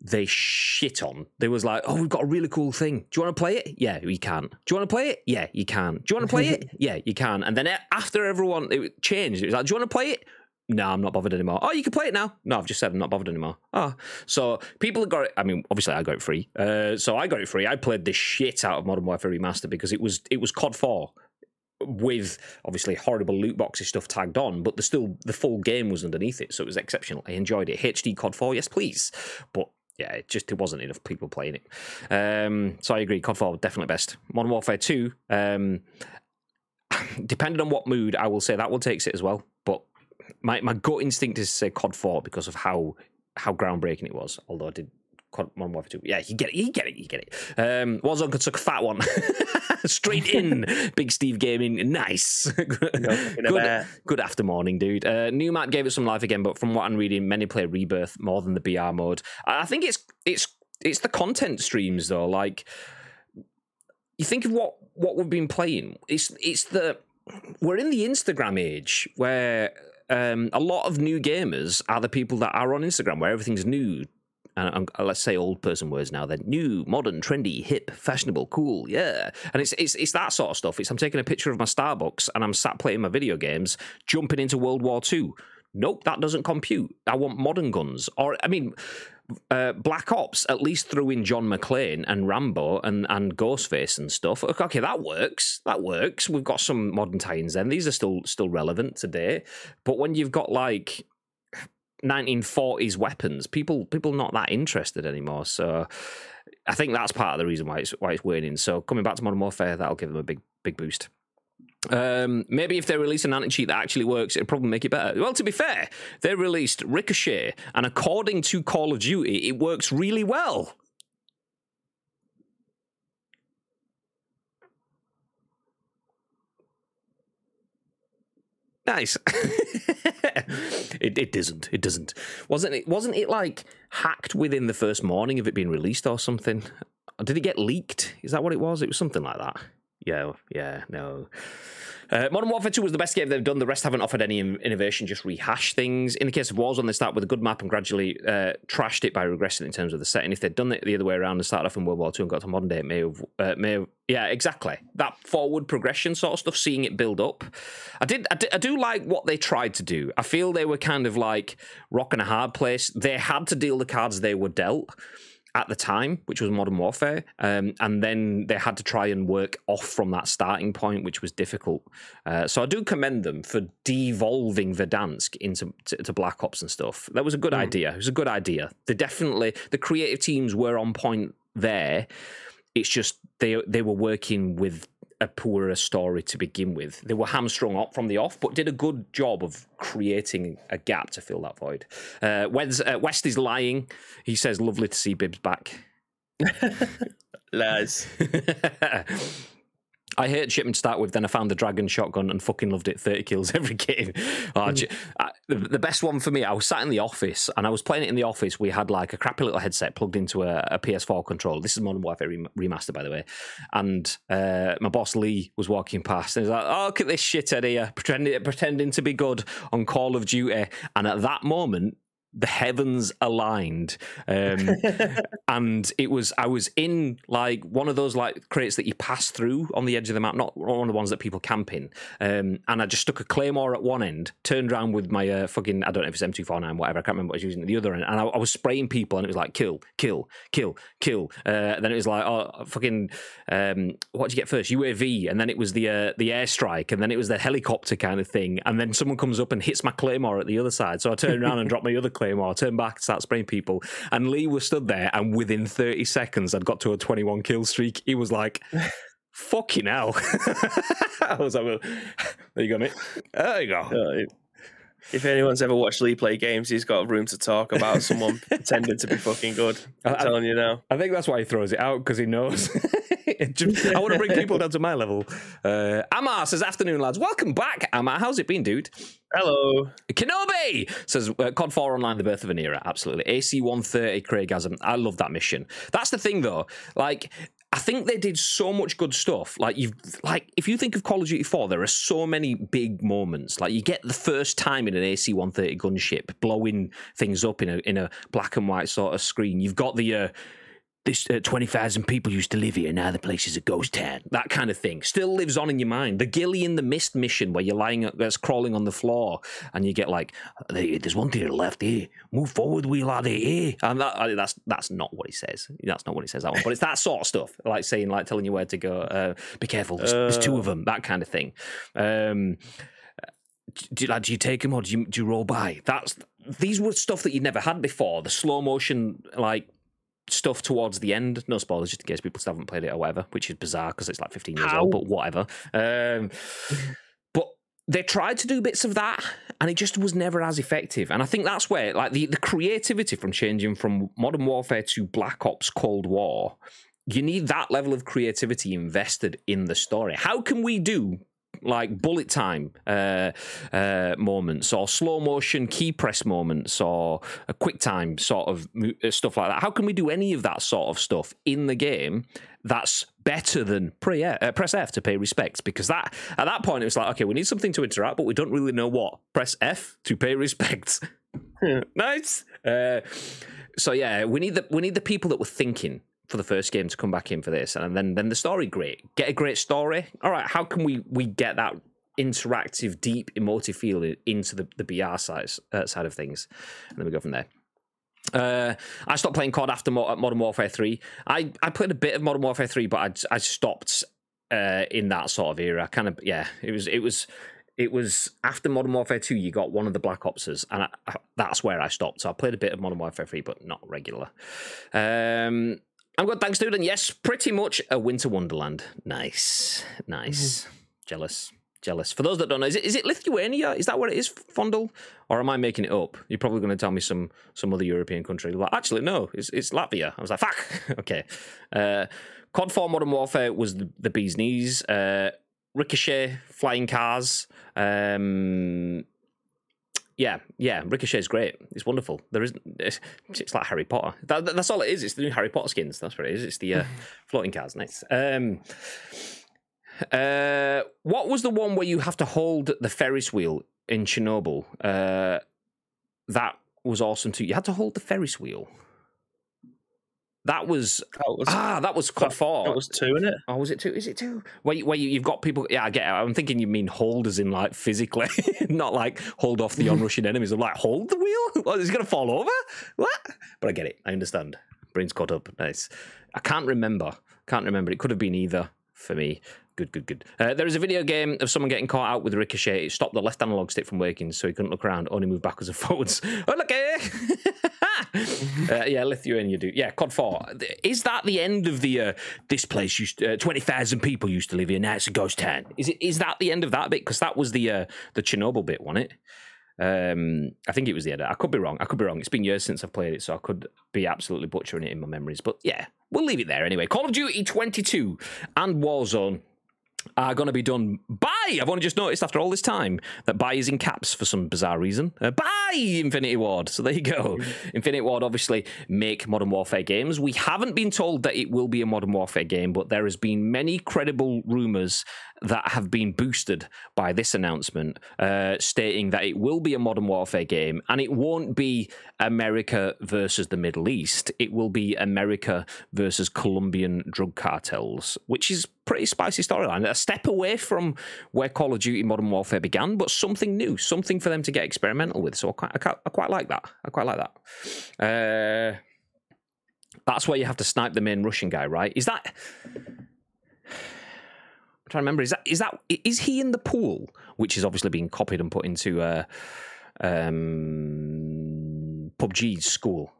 Speaker 1: they shit on. They was like, "Oh, we've got a really cool thing. Do you want to play it? Yeah, you can. Do you want to play it? Yeah, you can. Do you want to play it? Yeah, you can." And then after everyone it changed, it was like, "Do you want to play it?" No, I'm not bothered anymore. Oh, you can play it now. No, I've just said I'm not bothered anymore. Oh, so people got it. I mean, obviously I got it free. Uh, so I got it free. I played the shit out of Modern Warfare Remastered because it was it was COD 4 with obviously horrible loot boxes stuff tagged on, but the still the full game was underneath it, so it was exceptional. I enjoyed it. HD COD 4, yes please, but yeah, it just it wasn't enough people playing it. Um, so I agree, COD 4 definitely best. Modern Warfare 2, um, depending on what mood, I will say that one takes it as well. My, my gut instinct is to say COD 4 because of how how groundbreaking it was. Although I did COD Modern Warfare 2. Yeah, you get it, you get it, you get it. Um, Warzone could suck a fat one. Straight in, Big Steve Gaming. Nice. good, good after morning, dude. Uh, New map gave it some life again, but from what I'm reading, many play Rebirth more than the BR mode. I I think it's it's it's the content streams though. Like you think of what what we've been playing. It's it's the we're in the Instagram age where um, a lot of new gamers are the people that are on Instagram, where everything's new. And, and let's say old person words now. They're new, modern, trendy, hip, fashionable, cool, yeah. And it's it's it's that sort of stuff. It's I'm taking a picture of my Starbucks and I'm sat playing my video games, jumping into World War Two. Nope, that doesn't compute. I want modern guns, or I mean, uh, Black Ops at least threw in John McClane and Rambo and, and Ghostface and stuff. Okay, that works. That works. We've got some modern tie-ins. Then these are still still relevant today. But when you've got like 1940s weapons, people people not that interested anymore. So I think that's part of the reason why it's why it's waning. So coming back to Modern Warfare, that'll give them a big big boost. Um, maybe if they release an anti cheat that actually works, it'll probably make it better. Well, to be fair, they released Ricochet, and according to Call of Duty, it works really well. Nice. it, it doesn't. It doesn't. Wasn't it? Wasn't it like hacked within the first morning of it being released or something? Did it get leaked? Is that what it was? It was something like that. Yeah. Yeah. No. Uh, Modern Warfare 2 was the best game they've done. The rest haven't offered any innovation, just rehash things. In the case of Warzone, they start with a good map and gradually uh, trashed it by regressing in terms of the setting. If they'd done it the other way around and started off in World War II and got to modern day, it may have, uh, may have, yeah, exactly. That forward progression sort of stuff, seeing it build up. I did, I did, I do like what they tried to do. I feel they were kind of like rocking a hard place. They had to deal the cards they were dealt at the time, which was Modern Warfare, um, and then they had to try and work off from that starting point, which was difficult. Uh, so I do commend them for devolving Verdansk into to, to Black Ops and stuff. That was a good idea. It was a good idea. They definitely the creative teams were on point there. It's just they they were working with a poorer story to begin with. They were hamstrung up from the off, but did a good job of creating a gap to fill that void. Uh, Wes, uh, West is lying. He says, "Lovely to see Bibs back."
Speaker 2: Les.
Speaker 1: I hate shipment to start with. Then I found the dragon shotgun and fucking loved it. Thirty kills every game. Oh, j- I- the, best one for me. I was sat in the office and I was playing it in the office. We had like a crappy little headset plugged into a, a PS4 controller. This is Modern Warfare rem- remaster, by the way. And uh, my boss Lee was walking past and he's like, "Oh, look at this shit here, pretending pretending to be good on Call of Duty." And at that moment, the heavens aligned um, and it was i was in like one of those like crates that you pass through on the edge of the map not one of the ones that people camp in um, and i just stuck a claymore at one end turned around with my uh, fucking i don't know if it's m249 whatever i can't remember what i was using at the other end and i, I was spraying people and it was like kill kill kill kill uh, then it was like oh fucking um, what did you get first uav and then it was the uh, the airstrike and then it was the helicopter kind of thing and then someone comes up and hits my claymore at the other side so i turn around and drop my other claymore. Turn back start spraying people. And lee was stood there and within 30 seconds i'd got to a 21 kill streak. He was like fucking hell. I was like well, there you go mate. There you go.
Speaker 2: Uh, if anyone's ever watched Lee play games, he's got room to talk about someone pretending to be fucking good. I'm
Speaker 1: I-
Speaker 2: telling you now.
Speaker 1: I think that's why he throws it out because he knows. I want to bring people down to my level. Uh, Amar says, "Afternoon, lads. Welcome back, Amar. How's it been, dude?"
Speaker 2: Hello.
Speaker 1: Kenobi says, uh, "COD 4 Online: The Birth of an Era." Absolutely. AC 130, Craigasm. I love that mission. That's the thing, though. Like. I think they did so much good stuff. Like you've like if you think of Call of Duty 4, there are so many big moments. Like you get the first time in an AC 130 gunship blowing things up in a in a black and white sort of screen. You've got the uh, this uh, 20,000 people used to live here. Now the place is a ghost town. That kind of thing still lives on in your mind. The Ghillie in the Mist mission where you're lying, that's crawling on the floor and you get like, there's one to your left here. Move forward, we lad here. And that, that's that's not what he says. That's not what he says, that one. But it's that sort of stuff. Like saying, like telling you where to go. Uh, be careful, there's, there's two of them. That kind of thing. Um, do, you- like, do you take them or do you, do you roll by? That's these were stuff that you'd never had before. The slow motion, like stuff towards the end. No spoilers, just in case people still haven't played it or whatever, which is bizarre because it's like 15 years old, but whatever. Um, but they tried to do bits of that and it just was never as effective. And I think that's where, like, the, the creativity from changing from Modern Warfare to Black Ops Cold War. You need that level of creativity invested in the story. How can we do like bullet time uh, uh, moments or slow motion key press moments or a quick time sort of uh, stuff like that. How can we do any of that sort of stuff in the game that's better than uh, press F to pay respects? Because that at that point it was like, okay, we need something to interact, but we don't really know what. Press F to pay respects. nice. Uh, so yeah, we need the we need the people that were thinking for the first game to come back in for this, and then then the story great. Get a great story. All right, how can we we get that interactive, deep, emotive feeling into the the BR side uh, side of things, and then we go from there. Uh, I stopped playing COD after Mo- Modern Warfare Three. I, I played a bit of Modern Warfare Three, but I I stopped uh, in that sort of era. Kind of yeah, it was it was it was after Modern Warfare 2, you got one of the Black Opses, and I, I- that's where I stopped. So I played a bit of Modern Warfare 3, but not regular. Um, I'm good, thanks, dude. And yes, pretty much a winter wonderland. Nice, nice. Jealous, jealous. For those that don't know, is it, is it Lithuania? Is that where it is, Fondle? Or am I making it up? You're probably going to tell me some some other European country. Like, actually, no, it's, it's Latvia. I was like, fuck. okay. Uh, COD 4 Modern Warfare was the, the bee's knees. Uh, Ricochet, flying cars. Um, yeah, yeah, Ricochet's great. It's wonderful. There isn't. It's, it's like Harry Potter. That, that- that's all it is. It's the new Harry Potter skins. That's what it is. It's the uh, floating cars. Nice. Um, uh, what was the one where you have to hold the Ferris wheel in Chernobyl? Uh, that was awesome too. You had to hold the Ferris wheel. That was
Speaker 2: That was,
Speaker 1: ah, that was COD four.
Speaker 2: that was two in it.
Speaker 1: Oh, was it two? Is it two? Where, you, where you, you've got people? Yeah, I get it. I'm thinking you mean hold as in like physically, not like hold off the onrushing enemies. I'm like, hold the wheel? What, is it going to fall over? What? But I get it. I understand. Brain's caught up. Nice. I can't remember. Can't remember. It could have been either for me. Good, good, good. Uh, there is a video game of someone getting caught out with Ricochet. It stopped the left analog stick from working, so he couldn't look around, only move backwards and forwards. Oh, look? uh, yeah, Lithuania you do. Yeah, COD 4. Is that the end of the, uh, this place used, uh, 20,000 people used to live here, now it's a ghost town? Is it? Is that the end of that bit? Because that was the, uh, the Chernobyl bit, wasn't it? Um, I think it was the end. I could be wrong. I could be wrong. It's been years since I've played it, so I could be absolutely butchering it in my memories. But yeah, we'll leave it there anyway. Call of Duty 22 and Warzone are going to be done by. I've only just noticed after all this time that by is in caps for some bizarre reason. Uh, by Infinity Ward. So there you go. Infinity Ward obviously make Modern Warfare games. We haven't been told that it will be a Modern Warfare game, but there has been many credible rumors that have been boosted by this announcement, uh, stating that it will be a Modern Warfare game and it won't be America versus the Middle East. It will be America versus Colombian drug cartels, which is pretty spicy storyline. A step away from where Call of Duty Modern Warfare began, but something new, something for them to get experimental with. So I quite, I quite, like that. I quite like that. Uh, that's where you have to snipe the main Russian guy, right? Is that? I'm trying to remember. Is that is that is he in the pool, which is obviously being copied and put into uh, um, PUBG's school?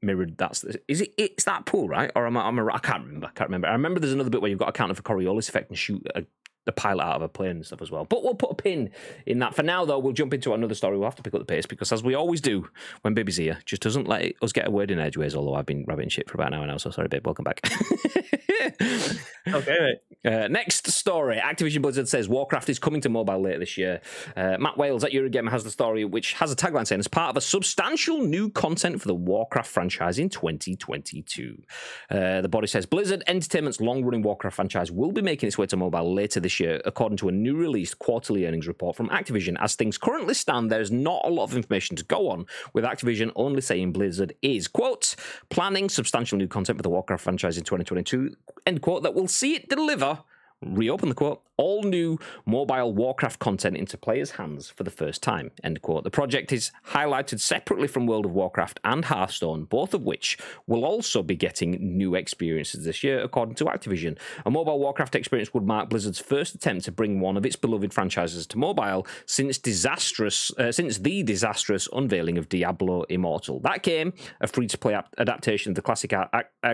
Speaker 1: Mirrored. That's is it? It's that pool, right? Or am I? Am I, I can't remember. I can't remember. I remember there's another bit where you've got to counter for Coriolis effect and shoot a, the pilot out of a plane and stuff as well. But we'll put a pin in that. For now, though, we'll jump into another story. We'll have to pick up the pace because, as we always do when Baby's here, just doesn't let us get a word in edgeways. Although I've been rabbiting shit for about an hour now, so sorry, babe. Welcome back.
Speaker 2: Okay, mate.
Speaker 1: Uh, next story Activision Blizzard says Warcraft is coming to mobile later this year. Uh, Matt Wales at Eurogamer has the story, which has a tagline saying, as part of a substantial new content for the Warcraft franchise in 2022. Uh, the body says Blizzard Entertainment's long running Warcraft franchise will be making its way to mobile later this year, according to a new released quarterly earnings report from Activision. As things currently stand, there's not a lot of information to go on, with Activision only saying Blizzard is, quote, planning substantial new content for the Warcraft franchise in 2022, end quote, that will see it deliver reopen the quote, all new mobile Warcraft content into players' hands for the first time, end quote. The project is highlighted separately from World of Warcraft and Hearthstone, both of which will also be getting new experiences this year, according to Activision. A mobile Warcraft experience would mark Blizzard's first attempt to bring one of its beloved franchises to mobile since disastrous, uh, since the disastrous unveiling of Diablo Immortal. That game, a free-to-play ap- adaptation of the classic,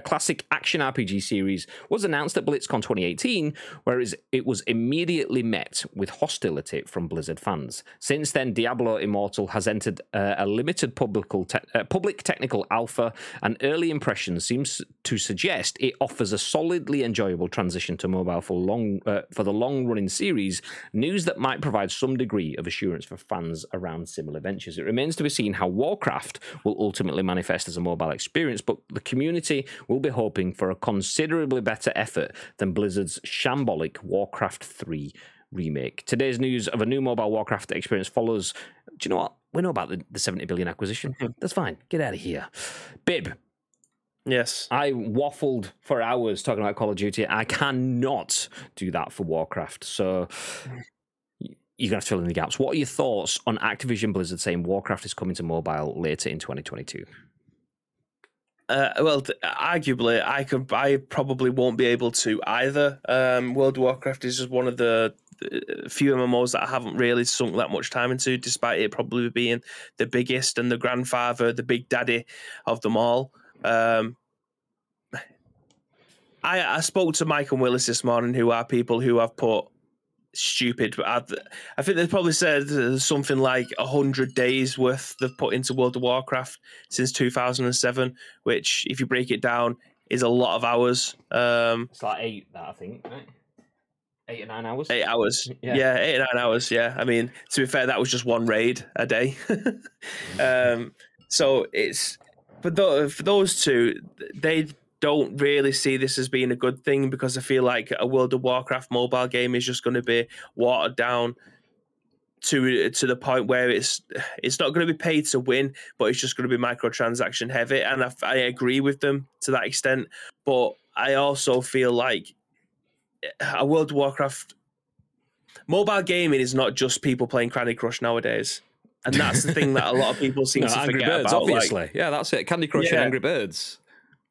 Speaker 1: classic action RPG series, was announced at BlizzCon 2018, whereas it was immediately met with hostility from Blizzard fans. Since then, Diablo Immortal has entered uh, a limited public, te- uh, public technical alpha, and early impressions seems to suggest it offers a solidly enjoyable transition to mobile for long uh, for the long-running series. News that might provide some degree of assurance for fans around similar ventures. It remains to be seen how Warcraft will ultimately manifest as a mobile experience, but the community will be hoping for a considerably better effort than Blizzard's shambolic Warcraft 3 remake. Today's news of a new mobile Warcraft experience follows. Do you know what? We know about the, the 70 billion acquisition. Hmm. That's fine. Get out of here. Bib,
Speaker 2: Yes.
Speaker 1: I waffled for hours talking about Call of Duty. I cannot do that for Warcraft. So you're going to fill in the gaps. What are your thoughts on Activision Blizzard saying Warcraft is coming to mobile later in 2022?
Speaker 2: Uh, well, arguably, I could, I probably won't be able to either. Um, World of Warcraft is just one of the uh, few MMOs that I haven't really sunk that much time into, despite it probably being the biggest and the grandfather, the big daddy of them all. Um, I, I spoke to Mike and Willis this morning, who are people who have put stupid. I, I think they probably said something like hundred days worth they've put into World of Warcraft since 2007, which, if you break it down, is a lot of hours. Um,
Speaker 1: It's like eight, that I think, right? Eight or nine hours.
Speaker 2: eight hours.
Speaker 1: Yeah.
Speaker 2: Yeah. eight or nine hours. Yeah. I mean, to be fair, that was just one raid a day. um, so it's but tho- for those two, they don't really see this as being a good thing because I feel like a World of Warcraft mobile game is just going to be watered down to to the point where it's it's not going to be paid to win, but it's just going to be microtransaction heavy. And I, I agree with them to that extent, but I also feel like a World of Warcraft mobile gaming is not just people playing Candy Crush nowadays, and that's the thing that a lot of people seem
Speaker 1: No,
Speaker 2: to
Speaker 1: Angry
Speaker 2: forget
Speaker 1: Birds,
Speaker 2: about. like-
Speaker 1: obviously. yeah, that's it. Candy Crush and Angry Birds.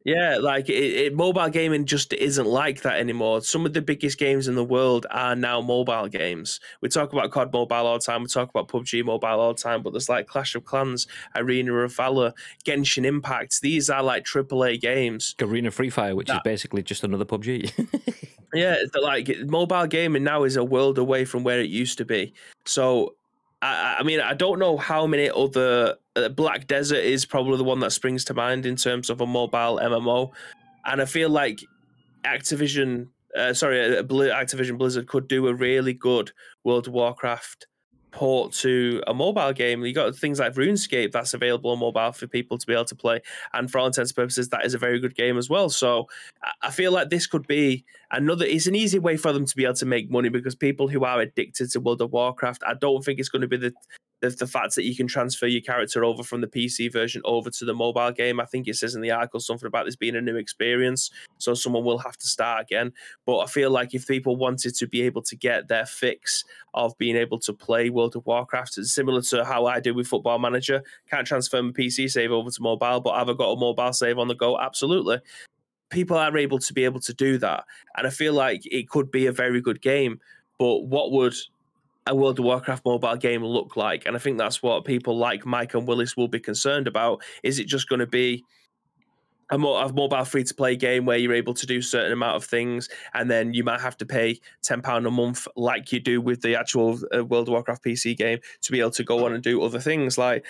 Speaker 2: Yeah, like it, it, mobile gaming just isn't like that anymore. Some of the biggest games in the world are now mobile games. We talk about COD Mobile all the time. We talk about PUBG Mobile all the time. But there's like Clash of Clans, Arena of Valor, Genshin Impact. These are like AAA games.
Speaker 1: Garena Free Fire, which is basically just another PUBG.
Speaker 2: Yeah, like mobile gaming now is a world away from where it used to be. So, I, I mean, I don't know how many other uh, Black Desert is probably the one that springs to mind in terms of a mobile MMO, and I feel like Activision, uh, sorry, uh, Activision Blizzard could do a really good World of Warcraft port to a mobile game. You got things like RuneScape that's available on mobile for people to be able to play, and for all intents and purposes, that is a very good game as well. So I- feel like this could be another. It's an easy way for them to be able to make money because people who are addicted to World of Warcraft, I don't think it's going to be the the, the fact that you can transfer your character over from the PC version over to the mobile game. I think it says in the article something about this being a new experience, so someone will have to start again. But I feel like if people wanted to be able to get their fix of being able to play World of Warcraft, it's similar to how I do with Football Manager. Can't transfer my PC save over to mobile, but have I got a mobile save on the go? Absolutely. People are able to be able to do that, and I feel like it could be a very good game. But what would a World of Warcraft mobile game look like? And I think that's what people like Mike and Willis will be concerned about. Is it just going to be a, mo- a mobile free to play game where you're able to do certain amount of things, and then you might have to pay ten pound a month, like you do with the actual uh, World of Warcraft PC game, to be able to go on and do other things? Like,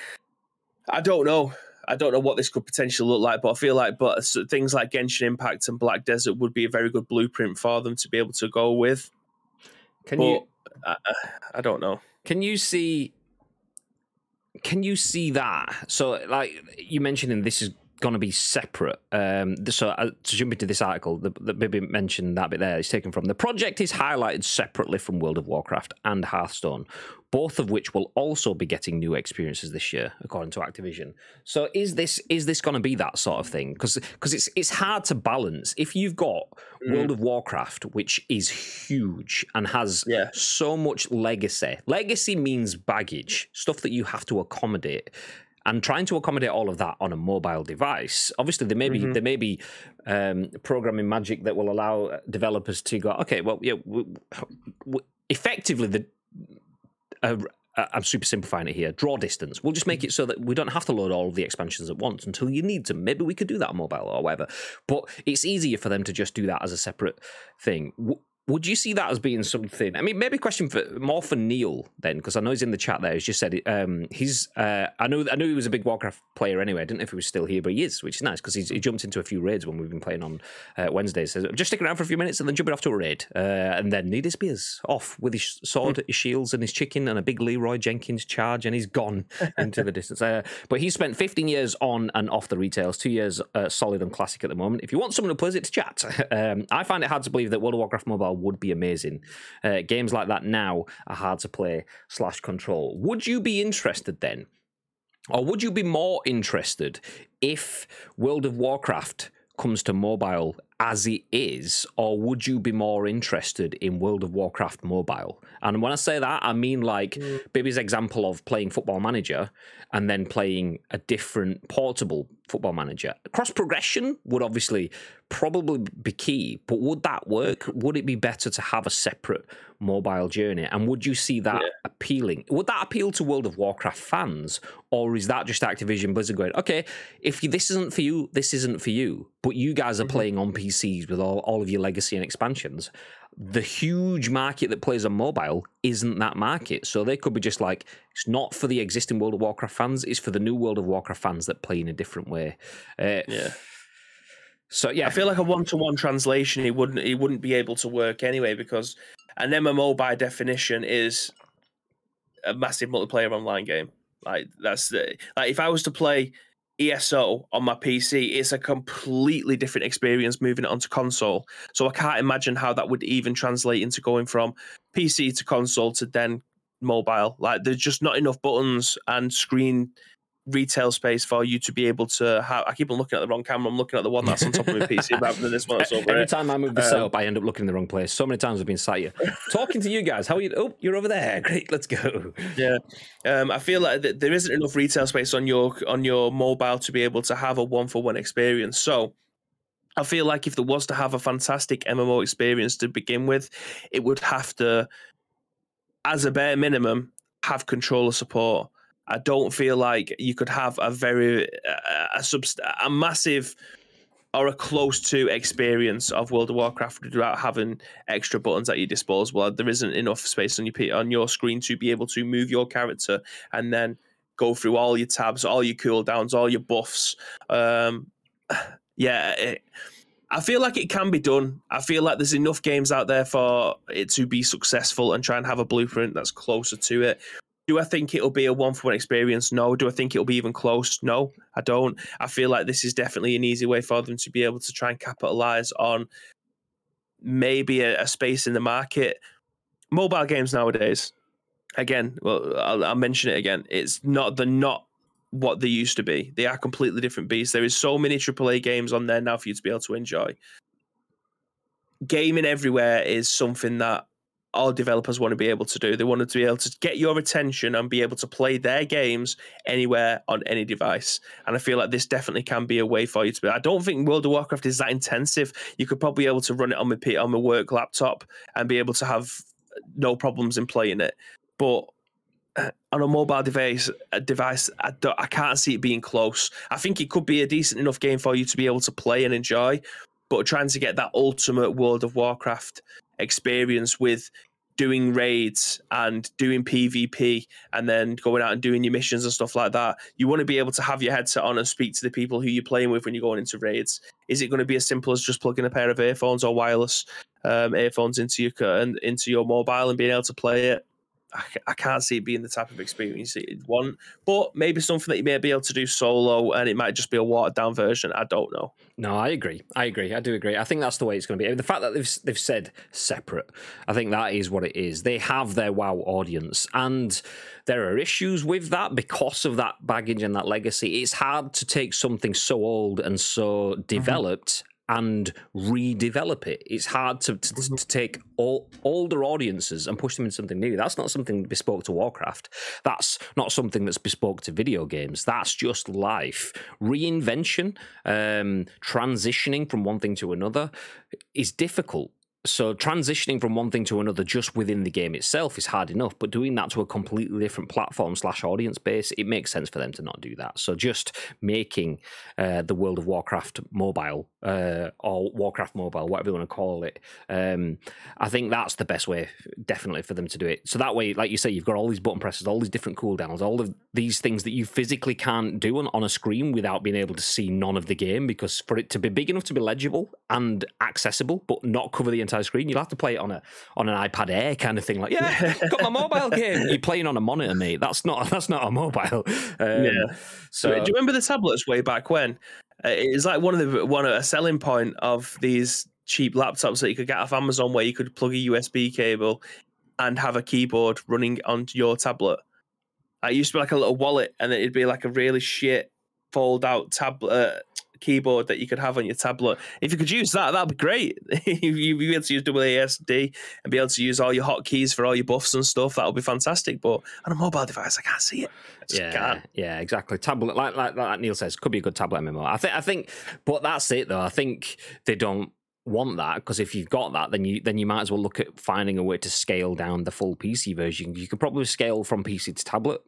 Speaker 2: I don't know. I don't know what this could potentially look like, but I feel like, but things like Genshin Impact and Black Desert would be a very good blueprint for them to be able to go with.
Speaker 1: Can
Speaker 2: but
Speaker 1: you
Speaker 2: I, I don't know.
Speaker 1: can you see can you see that? So like you mentioning this is going to be separate. Um, so uh, to jump into this article, that maybe mentioned that bit there. It's taken from the project is highlighted separately from World of Warcraft and Hearthstone, both of which will also be getting new experiences this year, according to Activision. So is this is this going to be that sort of thing? Because because it's it's hard to balance if you've got World of Warcraft, which is huge and has
Speaker 2: Yeah.
Speaker 1: so much legacy. Legacy means baggage, stuff that you have to accommodate. And trying to accommodate all of that on a mobile device, obviously there may be there may be um, programming magic that will allow developers to go, okay, well, yeah, w- w- effectively the uh, I'm super simplifying it here. Draw distance. We'll just make it so that we don't have to load all of the expansions at once until you need to. Maybe we could do that on mobile or whatever. But it's easier for them to just do that as a separate thing. Would you see that as being something? I mean, maybe a question for more for Neil then, because I know he's in the chat there. He's just said um, he's. Uh, I know. I knew he was a big Warcraft player anyway. I didn't know if he was still here, but he is, which is nice because he jumped into a few raids when we've been playing on uh, Wednesdays. So just sticking around for a few minutes and then jumping off to a raid, uh, and then Needed Spears off with his sword, his shields, and his chicken, and a big Leroy Jenkins charge, and he's gone into the distance. Uh, but he spent 15 years on and off the retails, two years uh, solid and classic at the moment. If you want someone who plays it to chat, um, I find it hard to believe that World of Warcraft Mobile would be amazing. Uh, games like that now are hard to play slash control. Would you be interested then? Or would you be more interested if World of Warcraft comes to mobile as it is, or would you be more interested in World of Warcraft mobile? And when I say that, I mean like mm. Bibby's example of playing Football Manager and then playing a different portable Football Manager. Cross progression would obviously probably be key, but would that work? Would it be better to have a separate mobile journey? And would you see that appealing? Would that appeal to World of Warcraft fans, or is that just Activision Blizzard going, okay, if this isn't for you, this isn't for you, but you guys are mm-hmm. playing on PCs with all, all of your legacy and expansions? The huge market that plays on mobile isn't that market. So they could be just like, it's not for the existing World of Warcraft fans, it's for the new World of Warcraft fans that play in a different way. Uh,
Speaker 2: Yeah.
Speaker 1: So, yeah.
Speaker 2: I feel like a one-to-one translation, it wouldn't it wouldn't be able to work anyway because an MMO by definition is a massive multiplayer online game. Like that's the like if I was to play ESO on my PC, it's a completely different experience moving it onto console. So I can't imagine how that would even translate into going from PC to console to then mobile. Like there's just not enough buttons and screen retail space for you to be able to have. I keep on looking at the wrong camera. I'm looking at the one that's on top of my PC rather than this one that's over
Speaker 1: Every
Speaker 2: here.
Speaker 1: time I move the
Speaker 2: Um,
Speaker 1: setup, I end up looking in the wrong place. So many times I've been sat here talking to you guys. How are you? Oh, you're over there. Great, let's go.
Speaker 2: Yeah, um, I feel like th- there isn't enough retail space on your on your mobile to be able to have a one for one experience. So. I feel like if there was to have a fantastic MMO experience to begin with, it would have to, as a bare minimum, have controller support. I don't feel like you could have a very a, a, subst- a massive or a close to experience of World of Warcraft without having extra buttons at your disposal. There isn't enough space on your on your screen to be able to move your character and then go through all your tabs, all your cooldowns, all your buffs. Um, yeah, it, I feel like it can be done. I feel like there's enough games out there for it to be successful and try and have a blueprint that's closer to it. Do I think it'll be a one for one experience? No. Do I think it'll be even close? No, I don't. I feel like this is definitely an easy way for them to be able to try and capitalize on maybe a, a space in the market. Mobile games nowadays, again, well, I'll, I'll mention it again. It's not they're not what they used to be. They are completely different beasts. There is so many AAA games on there now for you to be able to enjoy. Gaming everywhere is something that all developers want to be able to do. They wanted to be able to get your attention and be able to play their games anywhere on any device. And I feel like this definitely can be a way for you to be. I don't think World of Warcraft is that intensive. You could probably be able to run it on my on my work laptop and be able to have no problems in playing it. But on a mobile device, a device, I, I can't see it being close. I think it could be a decent enough game for you to be able to play and enjoy, but trying to get that ultimate World of Warcraft experience with doing raids and doing PvP and then going out and doing your missions and stuff like that. You want to be able to have your headset on and speak to the people who you're playing with when you're going into raids. Is it going to be as simple as just plugging a pair of earphones or wireless um, earphones into your and into your mobile and being able to play it? I, I can't see it being the type of experience that you'd want, but maybe something that you may be able to do solo and it might just be a watered down version. I don't know.
Speaker 1: No, I agree. I agree. I do agree. I think that's the way it's going to be. The fact that they've they've said separate, I think that is what it is. They have their WoW audience, and there are issues with that because of that baggage and that legacy. It's hard to take something so old and so mm-hmm. developed and redevelop it. It's hard to, to, to take all, older audiences and push them into something new. That's not something bespoke to Warcraft. That's not something that's bespoke to video games. That's just life. Reinvention, um, transitioning from one thing to another is difficult. So transitioning from one thing to another just within the game itself is hard enough, but doing that to a completely different platform slash audience base, it makes sense for them to not do that. So just making uh, the World of Warcraft mobile uh, or Warcraft mobile, whatever you want to call it, um, I think that's the best way, definitely, for them to do it. So that way, like you say, you've got all these button presses, all these different cooldowns, all of these things that you physically can't do on, on a screen without being able to see none of the game. Because for it to be big enough to be legible and accessible, but not cover the entire screen, you'll have to play it on a on an iPad Air kind of thing. Like, yeah, got my mobile game. You're playing on a monitor, mate. That's not that's not a mobile. Um,
Speaker 2: Yeah.
Speaker 1: So
Speaker 2: do you remember the tablets way back when? Uh, it's like one of the one a selling point of these cheap laptops that you could get off Amazon, where you could plug a USB cable and have a keyboard running onto your tablet. It used to be like a little wallet, and it'd be like a really shit fold out tablet. Uh, keyboard that you could have on your tablet if you could use that that'd be great if you'd be able to use WASD and be able to use all your hotkeys for all your buffs and stuff that would be fantastic but on a mobile device I can't see it
Speaker 1: yeah,
Speaker 2: can't.
Speaker 1: yeah, exactly. Tablet, like, like like Neil says, could be a good tablet MMO. I think, I think, but that's it though. I think they don't want that because if you've got that, then you then you might as well look at finding a way to scale down the full PC version. You could probably scale from PC to tablet,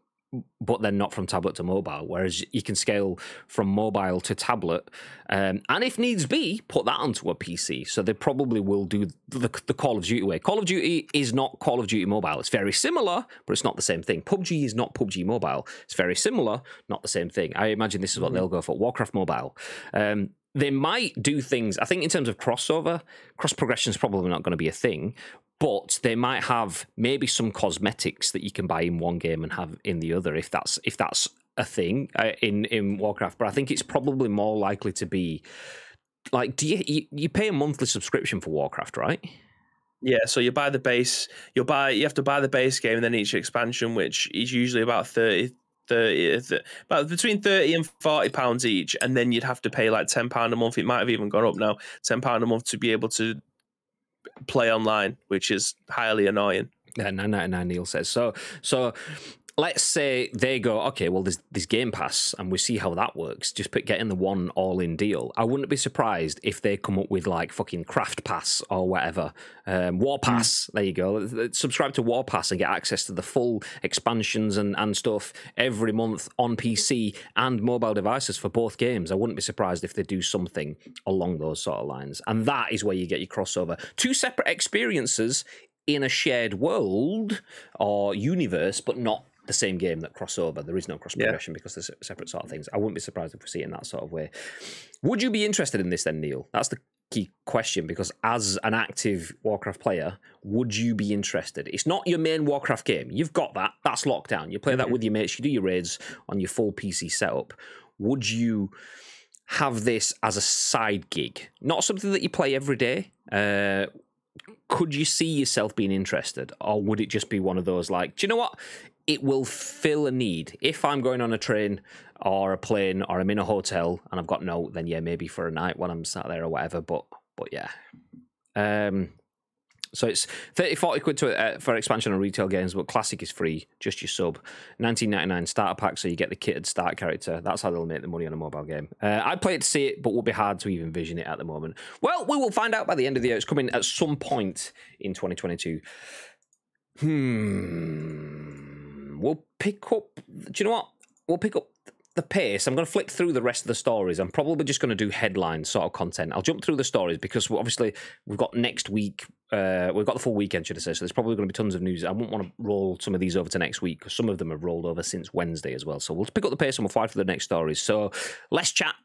Speaker 1: but then not from tablet to mobile. Whereas you can scale from mobile to tablet, um, and if needs be, put that onto a PC. So they probably will do the, the Call of Duty way. Call of Duty is not Call of Duty mobile. It's very similar, but it's not the same thing. PUBG is not PUBG mobile. It's very similar, not the same thing. I imagine this is what they'll go for. Warcraft mobile. Um, they might do things. I think in terms of crossover, cross progression is probably not going to be a thing, but they might have maybe some cosmetics that you can buy in one game and have in the other if that's if that's a thing uh, in in Warcraft. But I think it's probably more likely to be like do you, you you pay a monthly subscription for Warcraft, right?
Speaker 2: Yeah, so you buy the base, you'll buy you have to buy the base game and then each expansion, which is usually about 30, 30 uh, th- about between 30 and 40 pounds each, and then you'd have to pay like 10 pound a month. It might have even gone up now, 10 pound a month to be able to play online, which is highly annoying.
Speaker 1: Yeah, nine ninety nine. Neil says so. So let's say they go, okay, well, there's this Game Pass, and we see how that works. Just put getting the one all in deal. I wouldn't be surprised if they come up with like fucking Craft Pass or whatever, um, War Pass. There you go. Subscribe to War Pass and get access to the full expansions and and stuff every month on PC and mobile devices for both games. I wouldn't be surprised if they do something along those sort of lines, and that is where you get your crossover. Two separate experiences in a shared world or universe, but not the same game that cross over. There is no cross progression because they're separate sort of things. I wouldn't be surprised if we see it in that sort of way. Would you be interested in this then, Neil? That's the key question because as an active Warcraft player, would you be interested? It's not your main Warcraft game. You've got that. That's locked down. You play that with your mates. You do your raids on your full PC setup. Would you have this as a side gig, not something that you play every day? Uh, could you see yourself being interested, or would it just be one of those like, do you know what? It will fill a need. If I'm going on a train or a plane or I'm in a hotel and I've got no, then yeah, maybe for a night when I'm sat there or whatever. But but yeah. Um, so it's 30, 40 quid to, uh, for expansion on retail games, but classic is free, just your sub. 19.99 starter pack, so you get the kitted start character. That's how they'll make the money on a mobile game. Uh, I'd play it to see it, but would be hard to even vision it at the moment. Well, we will find out by the end of the year. It's coming at some point in 2022. Hmm. We'll pick up. Do you know what? We'll pick up the pace. I'm going to flick through the rest of the stories. I'm probably just going to do headline sort of content. I'll jump through the stories because obviously we've got next week. Uh, we've got the full weekend, should I say? So there's probably going to be tons of news. I wouldn't want to roll some of these over to next week because some of them have rolled over since Wednesday as well. So we'll pick up the pace and we'll fly for the next stories. So less chat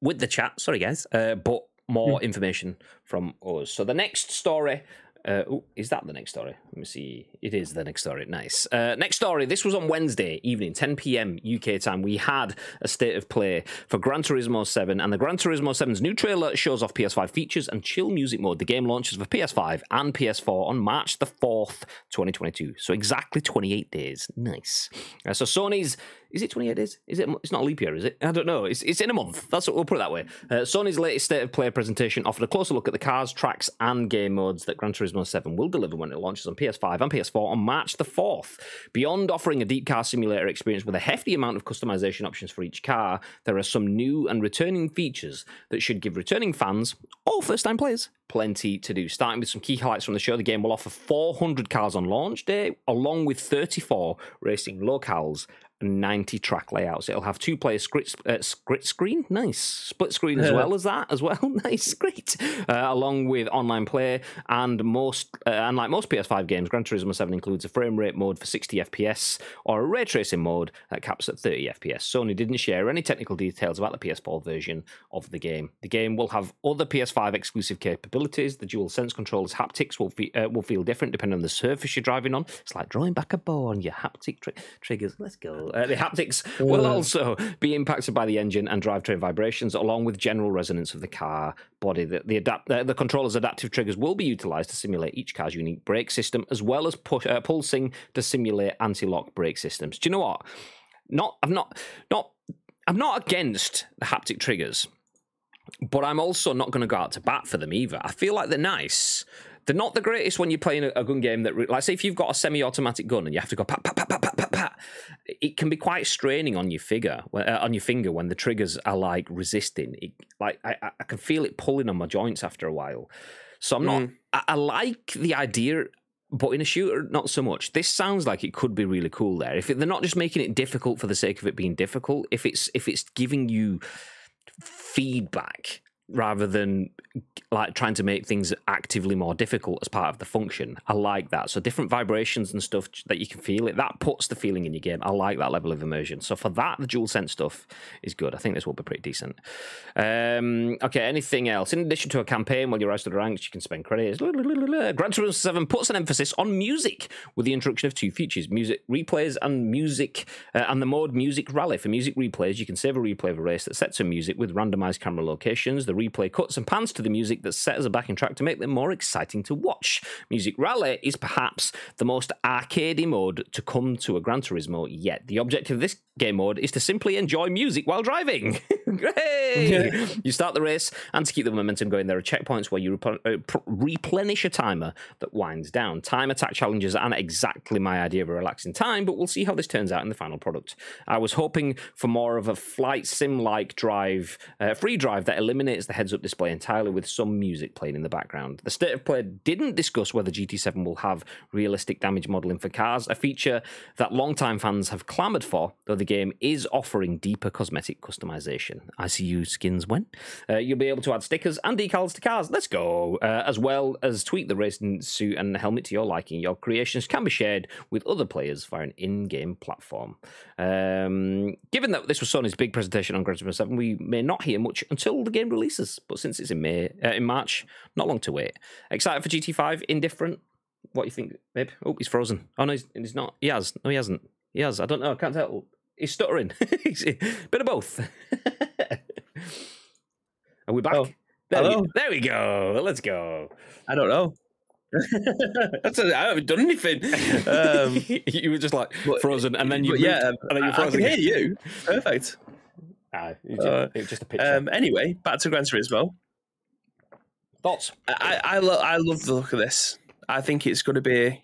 Speaker 1: with the chat. Sorry, guys, uh, but more information from us. So the next story. Uh, oh, is that the next story? Let me see. It is the next story. Nice. Uh, next story. This was on Wednesday evening, 10 p.m. UK time. We had a state of play for Gran Turismo 7, and the Gran Turismo 7's new trailer shows off PS5 features and chill music mode. The game launches for PS5 and PS4 on March the 4th, 2022. So exactly 28 days. Nice. Uh, so Sony's is it 28 days? Is it? It's not a leap year, is it? I don't know. It's, it's in a month. That's what we'll put it that way. Uh, Sony's latest state of play presentation offered a closer look at the cars, tracks, and game modes that Gran Turismo 7 will deliver when it launches on PS5 and PS4 on March the 4th. Beyond offering a deep car simulator experience with a hefty amount of customization options for each car, there are some new and returning features that should give returning fans or first-time players plenty to do. Starting with some key highlights from the show, the game will offer 400 cars on launch day, along with 34 racing locales 90 track layouts. It'll have two player split, uh, screen, nice. Split screen as well as that, as well, nice, great. Uh, along with online play and most, uh, and like most PS5 games, Gran Turismo 7 includes a frame rate mode for 60 FPS or a ray tracing mode that caps at 30 FPS. Sony didn't share any technical details about the PS4 version of the game. The game will have other PS5 exclusive capabilities. The dual sense controllers haptics will, fe- uh, will feel different depending on the surface you're driving on. It's like drawing back a bow on your haptic tri- triggers. Let's go. Uh, the haptics will also be impacted by the engine and drivetrain vibrations, along with general resonance of the car body. The, the, adapt- uh, the controller's adaptive triggers will be utilized to simulate each car's unique brake system, as well as push, uh, pulsing to simulate anti-lock brake systems. Do you know what? Not, I'm not, not, I'm not against the haptic triggers, but I'm also not going to go out to bat for them either. I feel like they're nice. They're not the greatest when you're playing a, gun game that, re- like, say, if you've got a semi-automatic gun and you have to go pat pat pat pat pat pat, it can be quite straining on your figure, uh, on your finger when the triggers are like resisting. It, like, I, I- can feel it pulling on my joints after a while. So I'm not. I, I like the idea. But in a shooter, not so much. This sounds like it could be really cool there. If it, they're not just making it difficult for the sake of it being difficult, if it's if it's giving you feedback rather than like trying to make things actively more difficult as part of the function. I like that. So different vibrations and stuff that you can feel it. That puts the feeling in your game. I like that level of immersion. So for that, the dual sense stuff is good. I think this will be pretty decent. Um, okay, anything else? In addition to a campaign, while you're rise to the ranks, you can spend credits. Gran Turismo 7 puts an emphasis on music with the introduction of two features: music replays and music uh, and the mode Music Rally. For music replays, you can save a replay of a race that sets a music with randomized camera locations. The replay cuts and pans to the music that's set as a backing track to make them more exciting to watch. Music Rally is perhaps the most arcadey mode to come to a Gran Turismo yet. The objective of this game mode is to simply enjoy music while driving. Hooray! You start the race, and to keep the momentum going, there are checkpoints where you rep- uh, pr- replenish a timer that winds down. Time attack challenges aren't exactly my idea of a relaxing time, but we'll see how this turns out in the final product. I was hoping for more of a flight sim like drive, uh, free drive that eliminates the heads up display entirely with some music playing in the background. The state of play didn't discuss whether GT7 will have realistic damage modeling for cars, a feature that longtime fans have clamoured for, though the game is offering deeper cosmetic customization. I see you skins when. Uh, you'll be able to add stickers and decals to cars. Let's go. Uh, as well as tweak the racing suit and helmet to your liking. Your creations can be shared with other players via an in game platform. Um, given that this was Sony's big presentation on Gran Turismo 7, we may not hear much until the game releases. But since it's in May, uh, in March, not long to wait. Excited for GT5? Indifferent? What do you think, babe? Oh, he's frozen. Oh no, he's, he's not. He has. No, he hasn't. He has. I don't know. I can't tell. He's stuttering. Bit of both. Are we back?
Speaker 2: Oh,
Speaker 1: there,
Speaker 2: hello.
Speaker 1: we, there we go. Let's go.
Speaker 2: I don't know. That's a, I haven't done anything. Um,
Speaker 1: you were just like frozen, and then you moved,
Speaker 2: yeah, um,
Speaker 1: and then you
Speaker 2: I, I can hear you. Perfect.
Speaker 1: Just,
Speaker 2: Uh,
Speaker 1: it was just a picture.
Speaker 2: Um, anyway, back to Gran Turismo.
Speaker 1: Thoughts?
Speaker 2: I, I, lo- I love the look of this. I think it's going to be,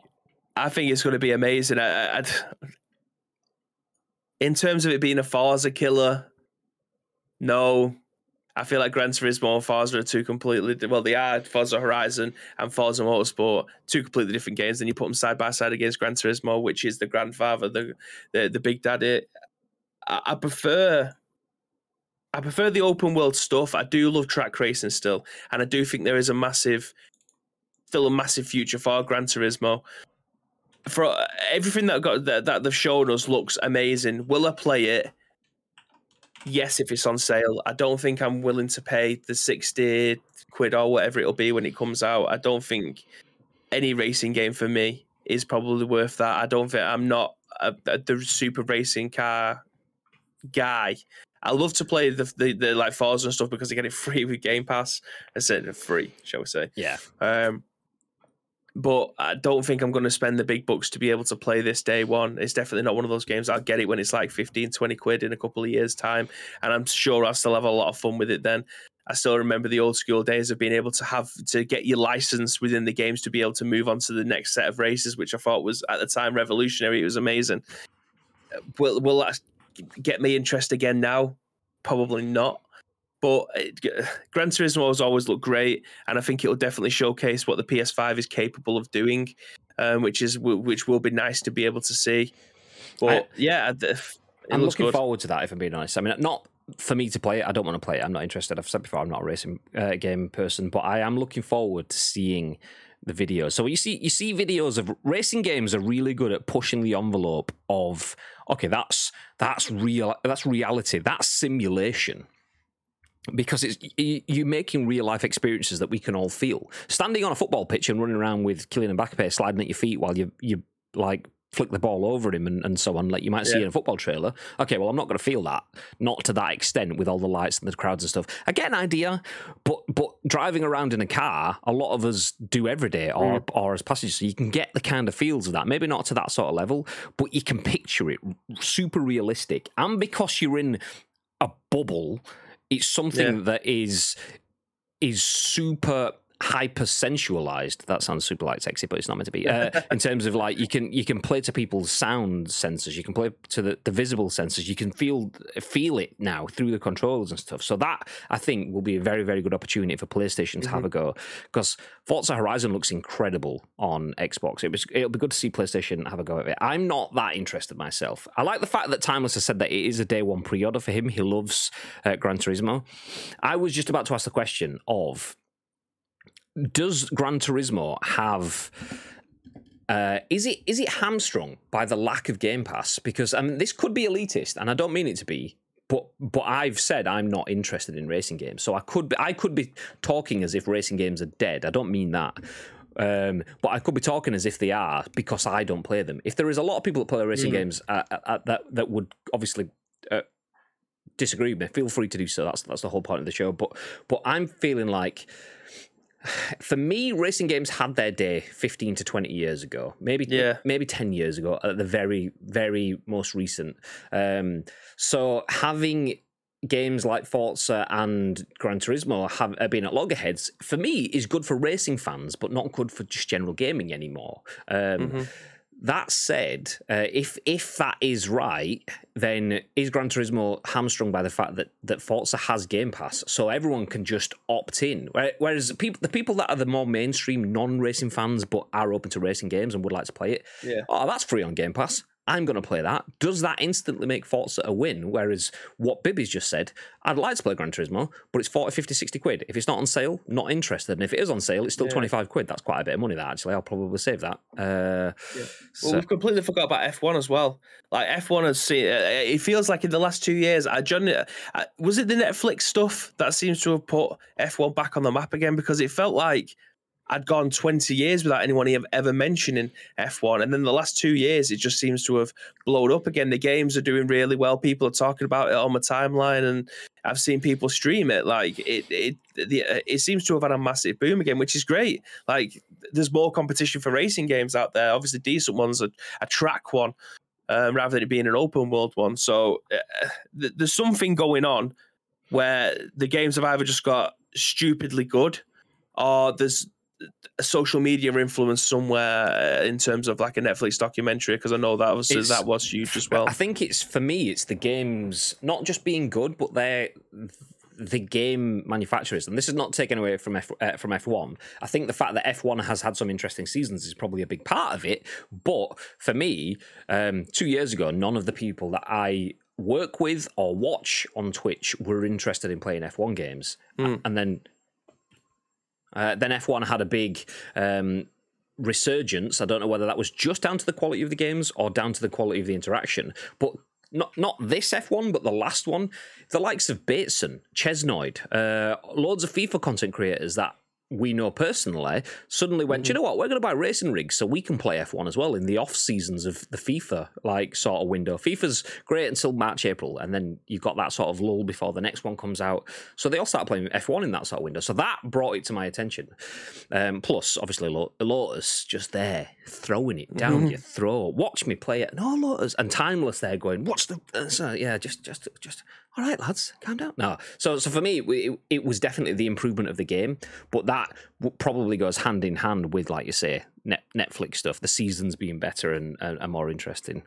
Speaker 2: I think it's going to be amazing. I, I, in terms of it being a Forza killer, no. I feel like Gran Turismo and Forza are two completely well. They are Forza Horizon and Forza Motorsport, two completely different games. Then you put them side by side against Gran Turismo, which is the grandfather, the the, the big daddy. I, I prefer I prefer the open world stuff. I do love track racing still, and I do think there is a massive, still a massive future for Gran Turismo. For uh, everything that got that, that they've shown us looks amazing. Will I play it? Yes, if it's on sale. I don't think I'm willing to pay the sixty quid or whatever it'll be when it comes out. I don't think any racing game for me is probably worth that. I don't think I'm not a, a, the super racing car guy. I love to play the, the the like Forza and stuff because I get it free with Game Pass. I said free, shall we say?
Speaker 1: Yeah.
Speaker 2: Um, but I don't think I'm going to spend the big bucks to be able to play this day one. It's definitely not one of those games. I'll get it when it's like 15, 20 quid in a couple of years' time. And I'm sure I'll still have a lot of fun with it then. I still remember the old school days of being able to have to get your license within the games to be able to move on to the next set of races, which I thought was at the time revolutionary. It was amazing. Will, will that get me interest again now? Probably not. But it, Gran Turismo has always looked great, and I think it will definitely showcase what the PS5 is capable of doing, um, which is which will be nice to be able to see. But yeah, it
Speaker 1: I'm looking
Speaker 2: good.
Speaker 1: forward to that. If I'm being honest, I mean, not for me to play it. I don't want to play it. I'm not interested. I've said before, I'm not a racing uh, game person, but I am looking forward to seeing the videos. So you see, you see videos of racing games are really good at pushing the envelope of okay, that's that's real, that's reality, that's simulation. Because it's you're making real life experiences that we can all feel. Standing on a football pitch and running around with Kylian Mbappe sliding at your feet while you you like flick the ball over him and, and so on, like you might see
Speaker 2: Yeah.
Speaker 1: in a football trailer. Okay, well, I'm not going to feel that, not to that extent with all the lights and the crowds and stuff. I get an idea, but but driving around in a car, a lot of us do every day or mm. or as passengers, so you can get the kind of feels of that. Maybe not to that sort of level, but you can picture it super realistic, and because you're in a bubble, it's something
Speaker 2: Yeah.
Speaker 1: that is is super hyper sensualized that sounds super like sexy but it's not meant to be. Uh, in terms of like you can you can play to people's sound sensors. You can play to the, the visible sensors. You can feel feel it now through the controls and stuff. So that i think will be a very very good opportunity for playstation to have a go. Because forza horizon looks incredible on xbox. It was it'll be good to see playstation have a go at it. I'm not that interested myself. I like the fact that timeless has said that it is a day one pre-order for him. He loves uh, gran turismo. I was just about to ask the question of does Gran Turismo have? Uh, is it is it hamstrung by the lack of Game Pass? Because I mean, this could be elitist, and I don't mean it to be. But but I've said I'm not interested in racing games, so I could be I could be talking as if racing games are dead. I don't mean that. Um, but I could be talking as if they are because I don't play them. If there is a lot of people that play racing
Speaker 2: Mm.
Speaker 1: games uh, uh, that that would obviously uh, disagree with me, feel free to do so. That's that's the whole point of the show. But but I'm feeling like for me, racing games had their day 15 to 20 years ago, maybe
Speaker 2: Yeah.
Speaker 1: maybe 10 years ago at the very, very most recent. Um, so having games like Forza and Gran Turismo have uh, been at loggerheads for me is good for racing fans, but not good for just general gaming anymore. Um,
Speaker 2: Mhm.
Speaker 1: That said, uh, if if that is right, then is Gran Turismo hamstrung by the fact that that Forza has Game Pass, so everyone can just opt in. Where- Whereas people, the people that are the more mainstream non-racing fans but are open to racing games and would like to play it,
Speaker 2: Yeah.
Speaker 1: oh, that's free on Game Pass. I'm going to play that. Does that instantly make Forza a win? Whereas what Bibby's just said, I'd like to play Gran Turismo, but it's 40, 50, 60 quid. If it's not on sale, not interested. And if it is on sale, it's still
Speaker 2: Yeah.
Speaker 1: 25 quid. That's quite a bit of money, that actually. I'll probably save that. Uh,
Speaker 2: Well,
Speaker 1: so-
Speaker 2: we've completely forgot about F1 as well. Like F1 has seen. Uh, it feels like in the last two years, I John, uh, was it the Netflix stuff that seems to have put F1 back on the map again? Because it felt like I'd gone 20 years without anyone ev- ever mentioning F1, and then the last two years, it just seems to have blown up again. The games are doing really well. People are talking about it on my timeline, and I've seen people stream it. Like it, it, the, uh, it seems to have had a massive boom again, which is great. Like there's more competition for racing games out there. Obviously, decent ones, a, a track one, um, rather than it being an open world one. So uh, th- there's something going on where the games have either just got stupidly good, or there's a social media influence somewhere uh, in terms of like a Netflix documentary. Because I know that was
Speaker 1: It's-
Speaker 2: that was huge as well.
Speaker 1: I think it's for me, it's the games not just being good, but they're the game manufacturers, and this is not taken away from F, uh, from F1. I think the fact that F1 has had some interesting seasons is probably a big part of it. But for me, um, two years ago, none of the people that I work with or watch on Twitch were interested in playing F1 games,
Speaker 2: Hmm.
Speaker 1: and then uh, then F1 had a big um, resurgence. I don't know whether that was just down to the quality of the games or down to the quality of the interaction, but. Not not this F1, but the last one. The likes of Bateson, Chesnoid, uh, loads of FIFA content creators that we know personally suddenly went, "Do you know what? We're going to buy racing rigs so we can play F1 as well in the off seasons of the FIFA like sort of window. FIFA's great until March, April, and then you've got that sort of lull before the next one comes out. So they all start playing F1 in that sort of window. So that brought it to my attention. Um, plus, obviously, Lo- Lotus just there throwing it down your throat. Watch me play it. No, Lotus and Timeless there going. What's the? Uh, so, yeah, just just just. All right, lads, calm down. No, so so for me, it, it was definitely the improvement of the game, but that probably goes hand in hand with, like you say, net, Netflix stuff. The seasons being better and, and, and more interesting.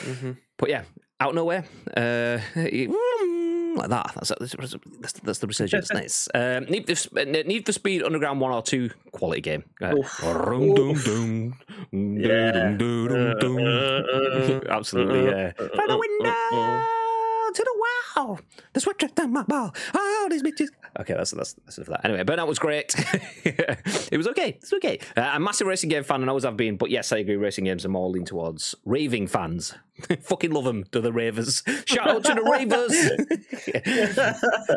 Speaker 1: Mm-hmm. But yeah, out of nowhere, uh, like that. That's that's, that's, that's the resurgence. nice. Um, Need, for, uh, Need for Speed Underground One or Two quality game. Uh. Absolutely,
Speaker 2: yeah.
Speaker 1: Uh, uh, From the window wow, the switch down my ball. Oh, these bitches. Okay, that's that's that's enough of that. Anyway, Burnout was great. it was okay. It's okay. Uh, I'm a massive racing game fan, and always have been. But yes, I agree. Racing games are more lean towards raving fans. Fucking love them to the ravers. Shout out to the ravers.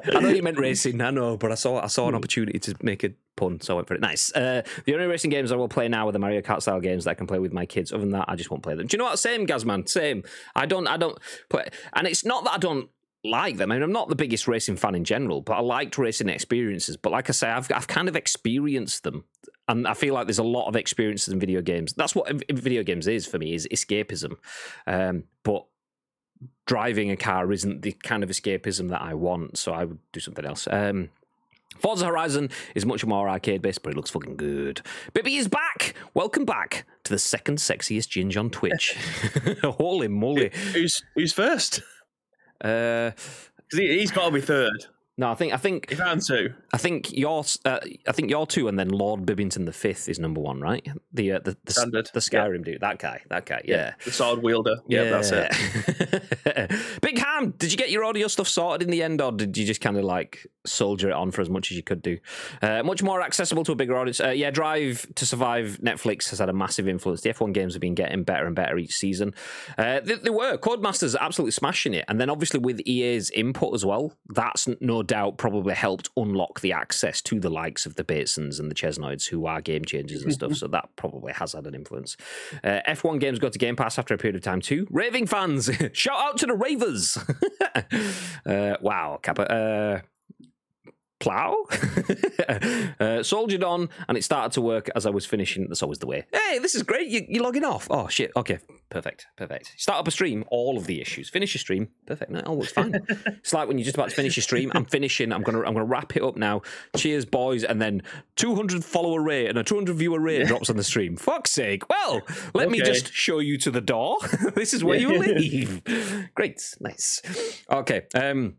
Speaker 1: I know you meant racing. I know, but I saw I saw an opportunity to make a pun, so I went for it. Nice. Uh, the only racing games I will play now are the Mario Kart style games that I can play with my kids. Other than that, I just won't play them. Do you know what? Same, Gazman. Same. I don't. I don't play. And it's not that I don't like them. I mean, I'm not the biggest racing fan in general, but I liked racing experiences. But like I say, I've I've kind of experienced them, and I feel like there's a lot of experiences in video games. That's what video games is for me is escapism. Um, but driving a car isn't the kind of escapism that I want, so I would do something else. Um, Forza Horizon is much more arcade based, but it looks fucking good. Bibby is back. Welcome back to the second sexiest ginge on Twitch. Holy moly!
Speaker 2: Who's who's first?
Speaker 1: Uh,
Speaker 2: he, he's got to be third.
Speaker 1: No, I think I think
Speaker 2: If I'm two,
Speaker 1: I think you're uh, I think you're two, and then Lord Bibbington the fifth is number one, right? The uh, the the,
Speaker 2: Standard,
Speaker 1: the Skyrim dude, that guy, that guy, yeah.
Speaker 2: the sword wielder. Yeah, that's it.
Speaker 1: Big Ham, did you get your audio stuff sorted in the end, or did you just kind of like soldier it on for as much as you could do? Uh, much more accessible to a bigger audience. Uh, yeah, Drive to Survive Netflix has had a massive influence. The F1 games have been getting better and better each season. Uh, they, they were. Codemasters are absolutely smashing it. And then obviously with EA's input as well, that's no doubt probably helped unlock the access to the likes of the Batesons and the Chesnoids, who are game changers and stuff. So that probably has had an influence. Uh, F1 games got to Game Pass after a period of time too. Raving fans, shout out to the Ravers. uh, wow, Kappa. Uh, plow? Uh, soldiered on and it started to work as i was finishing that's always the way. Hey this is great. You, you're logging off. Oh shit. Okay. Perfect. Perfect. Start up a stream. All of the issues. Finish your stream. Perfect no it all works fine. It's like when you're just about to finish your stream. I'm finishing. I'm gonna i'm gonna wrap it up now. Cheers boys. And then 200 follower rate and a 200 viewer rate drops on the stream. Fuck's sake. Well let me just show you to the door. This is where you leave. Great. Nice. Okay um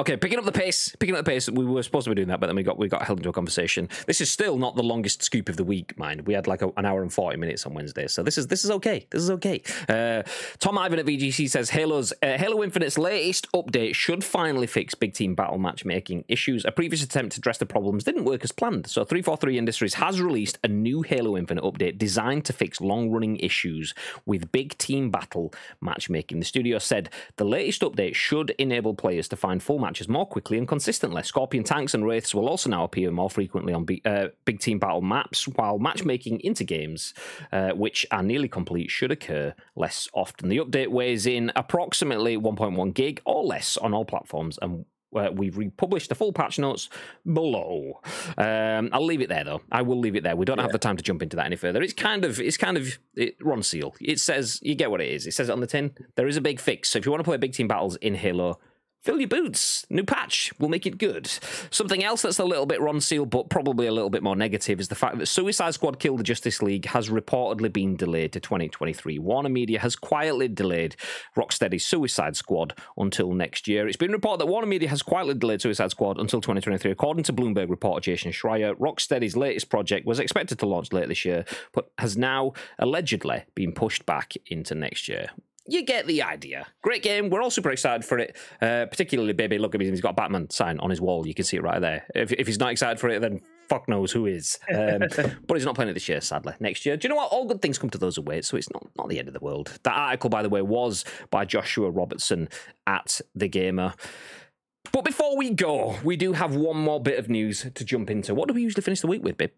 Speaker 1: Okay, picking up the pace. Picking up the pace. We were supposed to be doing that, but then we got we got held into a conversation. This is still not the longest scoop of the week, mind. We had like a, an hour and forty minutes on Wednesday, so this is this is okay. This is okay. Uh, Tom Ivan at VGC says Halo's uh, Halo Infinite's latest update should finally fix big team battle matchmaking issues. A previous attempt to address the problems didn't work as planned. So 343 Industries has released a new Halo Infinite update designed to fix long running issues with big team battle matchmaking. The studio said the latest update should enable players to find full matches more quickly and consistently. Scorpion tanks and wraiths will also now appear more frequently on big, uh, big team battle maps, while matchmaking into games, uh, which are nearly complete, should occur less often. The update weighs in approximately 1.1 gig or less on all platforms and uh, we've republished the full patch notes below. Um, I'll leave it there though. I will leave it there. We don't have the time to jump into that any further. It's kind of, it's kind of it, Ronseal. It says you get what it is. It says it on the tin. There is a big fix. So if you want to play big team battles in Halo, Fill your boots. New patch will make it good. Something else that's a little bit Ronseal, but probably a little bit more negative, is the fact that Suicide Squad Kill the Justice League has reportedly been delayed to 2023. Warner Media has quietly delayed Rocksteady's Suicide Squad until next year. It's been reported that Warner Media has quietly delayed Suicide Squad until 2023. According to Bloomberg reporter Jason Schreier, Rocksteady's latest project was expected to launch later this year, but has now allegedly been pushed back into next year you get the idea. Great game. We're all super excited for it. Uh, particularly, baby, look at him. He's got a Batman sign on his wall. You can see it right there. If, if he's not excited for it, then fuck knows who is. Um, but he's not playing it this year, sadly. Next year. Do you know what? All good things come to those who wait, so it's not, not the end of the world. That article, by the way, was by Joshua Robertson at The Gamer. But before we go, we do have one more bit of news to jump into. What do we usually finish the week with, babe?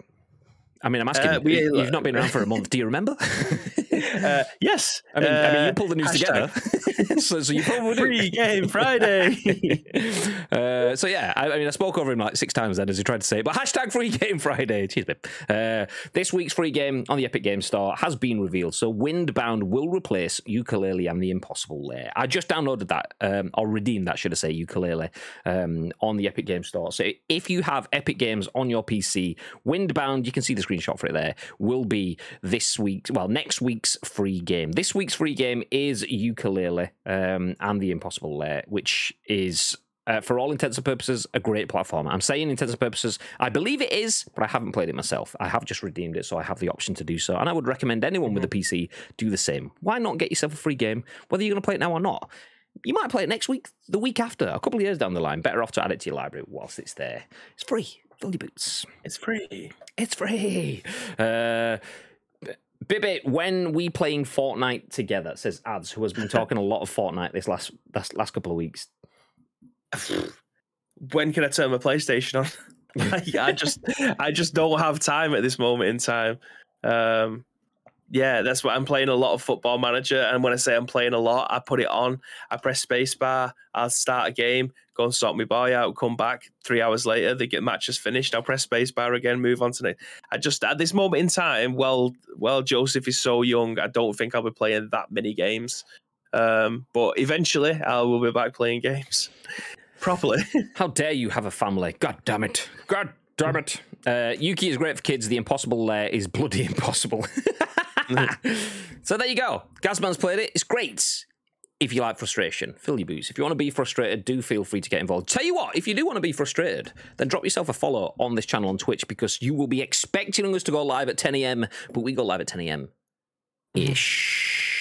Speaker 1: I mean, I'm asking.
Speaker 2: Uh, we-
Speaker 1: you, you've not been around for a month. Do you remember?
Speaker 2: Uh, yes.
Speaker 1: I mean, I mean, you
Speaker 2: Uh,
Speaker 1: pulled the news
Speaker 2: hashtag
Speaker 1: together, so, so you probably.
Speaker 2: Free game Friday.
Speaker 1: uh, so yeah, I, I mean, I spoke over him like six times then as he tried to say, it, but hashtag free game Friday. Cheers, babe. Uh, this week's free game on the Epic Game Store has been revealed. So Windbound will replace Yooka-Laylee and the Impossible Lair. I just downloaded that, um, or redeemed that, should I say, Yooka-Laylee, um, on the Epic Game Store. So if you have Epic Games on your PC, Windbound, you can see the screenshot for it there, will be this week's, well, next week's free game. This week's free game is Yooka-Laylee um, and the Impossible Lair, which is uh, for all intents and purposes, a great platform. I'm saying intents and purposes, I believe it is, but I haven't played it myself. I have just redeemed it, so I have the option to do so. And I would recommend anyone with a PC do the same. Why not get yourself a free game, whether you're going to play it now or not? You might play it next week, the week after, a couple of years down the line. Better off to add it to your library whilst it's there. It's free. Fill your boots.
Speaker 2: it's free.
Speaker 1: It's free. Uh, Bibby, when we playing Fortnite together, says Ads, who has been talking a lot of Fortnite this last last, last couple of weeks.
Speaker 2: When can I turn my PlayStation on? I, I just I just don't have time at this moment in time. Um, yeah, that's what I'm playing a lot of Football Manager, and when I say I'm playing a lot, I put it on. I press spacebar. I'll start a game, go and sort my boy out, come back. Three hours later, they get match is finished. I'll press spacebar again, move on to next. I just at this moment in time, well, well, Joseph is so young. I don't think I'll be playing that many games. Um, but eventually, I will be back playing games. properly.
Speaker 1: How dare you have a family? God damn it. God damn it. Uh, Yooka is great for kids. The impossible lair is bloody impossible. so there you go. Gasman's played it. It's great. If you like frustration, fill your boots. If you want to be frustrated, do feel free to get involved. Tell you what, if you do want to be frustrated, then drop yourself a follow on this channel on Twitch because you will be expecting us to go live at 10 a.m., but we go live at 10 a.m. ish.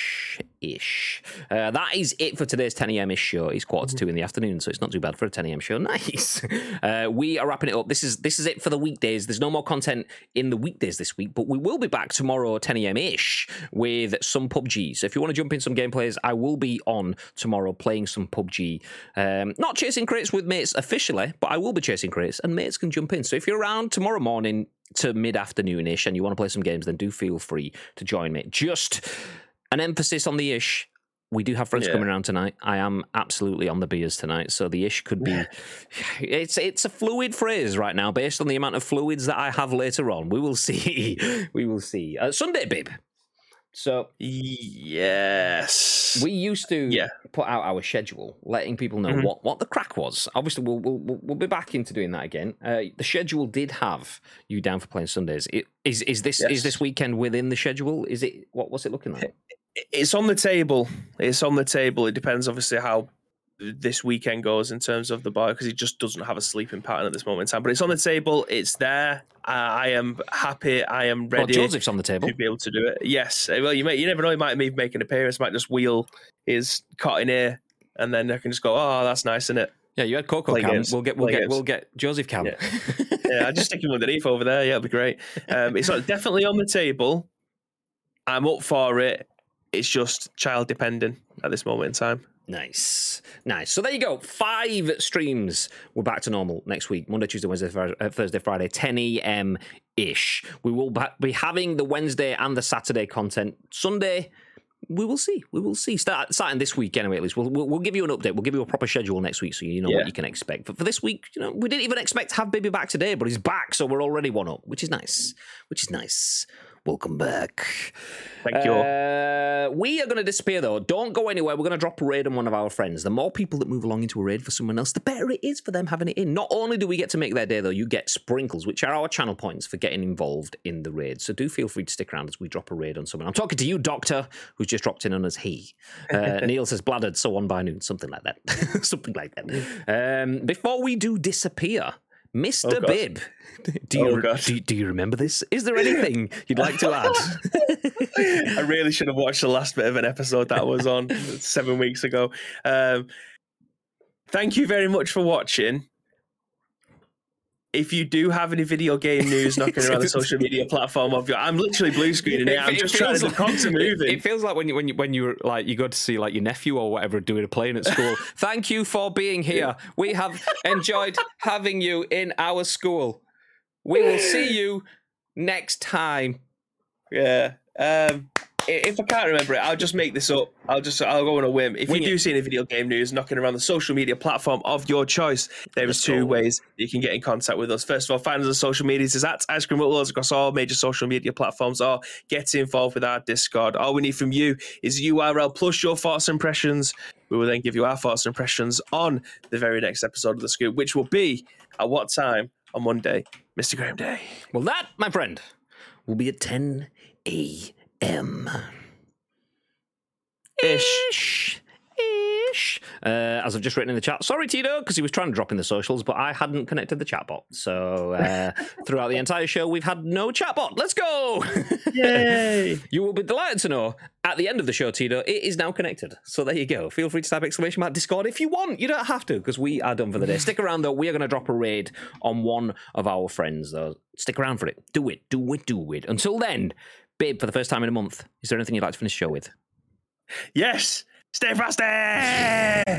Speaker 1: Ish. Uh, that is it for today's 10 a.m. ish show. It's quarter to two in the afternoon, so it's not too bad for a 10 a.m. show. Nice. Uh, we are wrapping it up. This is this is it for the weekdays. There's no more content in the weekdays this week, but we will be back tomorrow 10 a.m. ish with some PUBG. So if you want to jump in some gameplays, I will be on tomorrow playing some PUBG. Um, not chasing crates with mates officially, but I will be chasing crates, and mates can jump in. So if you're around tomorrow morning to mid afternoon ish and you want to play some games, then do feel free to join me. Just an emphasis on the ish. We do have friends
Speaker 2: Yeah.
Speaker 1: coming around tonight. I am absolutely on the beers tonight, so the ish could be. It's it's a fluid phrase right now, based on the amount of fluids that I have later on. We will see. We will see. Uh, Sunday, bib. So
Speaker 2: yes.
Speaker 1: we used to
Speaker 2: Yeah.
Speaker 1: put out our schedule, letting people know
Speaker 2: Mhm.
Speaker 1: what, what the crack was. Obviously, we'll, we'll we'll be back into doing that again. Uh, the schedule did have you down for playing Sundays. It, is is this is this weekend within the schedule? Is it what was it looking like?
Speaker 2: It's on the table. It's on the table. It depends, obviously, how this weekend goes in terms of the bar because he just doesn't have a sleeping pattern at this moment in time. But it's on the table. It's there. Uh, I am happy. I am
Speaker 1: Well,
Speaker 2: ready
Speaker 1: Joseph's on the table.
Speaker 2: to be able to do it. Yes. Well, you may, you never know. He might maybe make an appearance. Might just wheel his cot in here, and then I can just go. Oh, that's nice, isn't it?
Speaker 1: Yeah, you had Coco
Speaker 2: Play
Speaker 1: Cam.
Speaker 2: games.
Speaker 1: We'll get we'll
Speaker 2: Play
Speaker 1: get
Speaker 2: games.
Speaker 1: we'll get Joseph Cam.
Speaker 2: Yeah. Yeah, I just stick him underneath over there. Yeah, it'll be great. Um, it's definitely on the table. I'm up for it. It's just child dependent at this moment in time.
Speaker 1: Nice, nice. So there you go. Five streams. We're back to normal next week. Monday, Tuesday, Wednesday, Friday, uh, Thursday, Friday, 10 a.m. ish. We will be having the Wednesday and the Saturday content. Sunday, we will see. We will see. Start starting this week anyway. At least we'll, we'll we'll give you an update. We'll give you a proper schedule next week, so you know
Speaker 2: Yeah.
Speaker 1: what you can expect. But for this week, you know, we didn't even expect to have Bibby back today, but he's back, so we're already one up, which is nice. Which is nice. Welcome back.
Speaker 2: Thank you.
Speaker 1: Uh, we are going to disappear though. Don't go anywhere. We're going to drop a raid on one of our friends. The more people that move along into a raid for someone else, the better it is for them having it in. Not only do we get to make their day though, you get sprinkles, which are our channel points for getting involved in the raid. So do feel free to stick around as we drop a raid on someone. I'm talking to you, Doctor, who's just dropped in on us. He. Uh, Neil says bladdered, so on by noon, something like that. something like that. Um, before we do disappear. Mr.
Speaker 2: Oh,
Speaker 1: Bib, do you,
Speaker 2: Oh,
Speaker 1: do, do you remember this? Is there anything you'd like to add?
Speaker 2: I really should have watched the last bit of an episode that was on seven weeks ago. Um, thank you very much for watching. If you do have any video game news knocking around the social media platform of your, I'm literally blue screening it. I'm just trying to are moving.
Speaker 1: It feels like when you when you when you're like you go to see like your nephew or whatever doing a playing at school. Thank you for being here. We have enjoyed having you in our school. We will see you next time.
Speaker 2: Yeah. Um, if I can't remember it, I'll just make this up. I'll just I'll go on a whim. If
Speaker 1: Wing
Speaker 2: you
Speaker 1: it.
Speaker 2: do see any video game news knocking around the social media platform of your choice, there is two
Speaker 1: go.
Speaker 2: ways you can get in contact with us. First of all, find us on social medias is at Ice Cream Uploads across all major social media platforms or get involved with our Discord. All we need from you is URL plus your thoughts and impressions. We will then give you our thoughts and impressions on the very next episode of the scoop, which will be at what time on Monday, Mr. Graham Day.
Speaker 1: Well, that, my friend, will be at 10 a.m.
Speaker 2: Ish.
Speaker 1: Ish. Ish. Uh, as I've just written in the chat, sorry Tito, because he was trying to drop in the socials, but I hadn't connected the chatbot. So uh, throughout the entire show, we've had no chatbot. Let's go!
Speaker 2: Yay!
Speaker 1: you will be delighted to know at the end of the show, Tito, it is now connected. So there you go. Feel free to type exclamation mark Discord if you want. You don't have to, because we are done for the day. Stick around though. We are going to drop a raid on one of our friends. Though, stick around for it. Do it. Do it. Do it. Until then, babe, for the first time in a month, is there anything you'd like to finish the show with?
Speaker 2: Yes, stay frosty.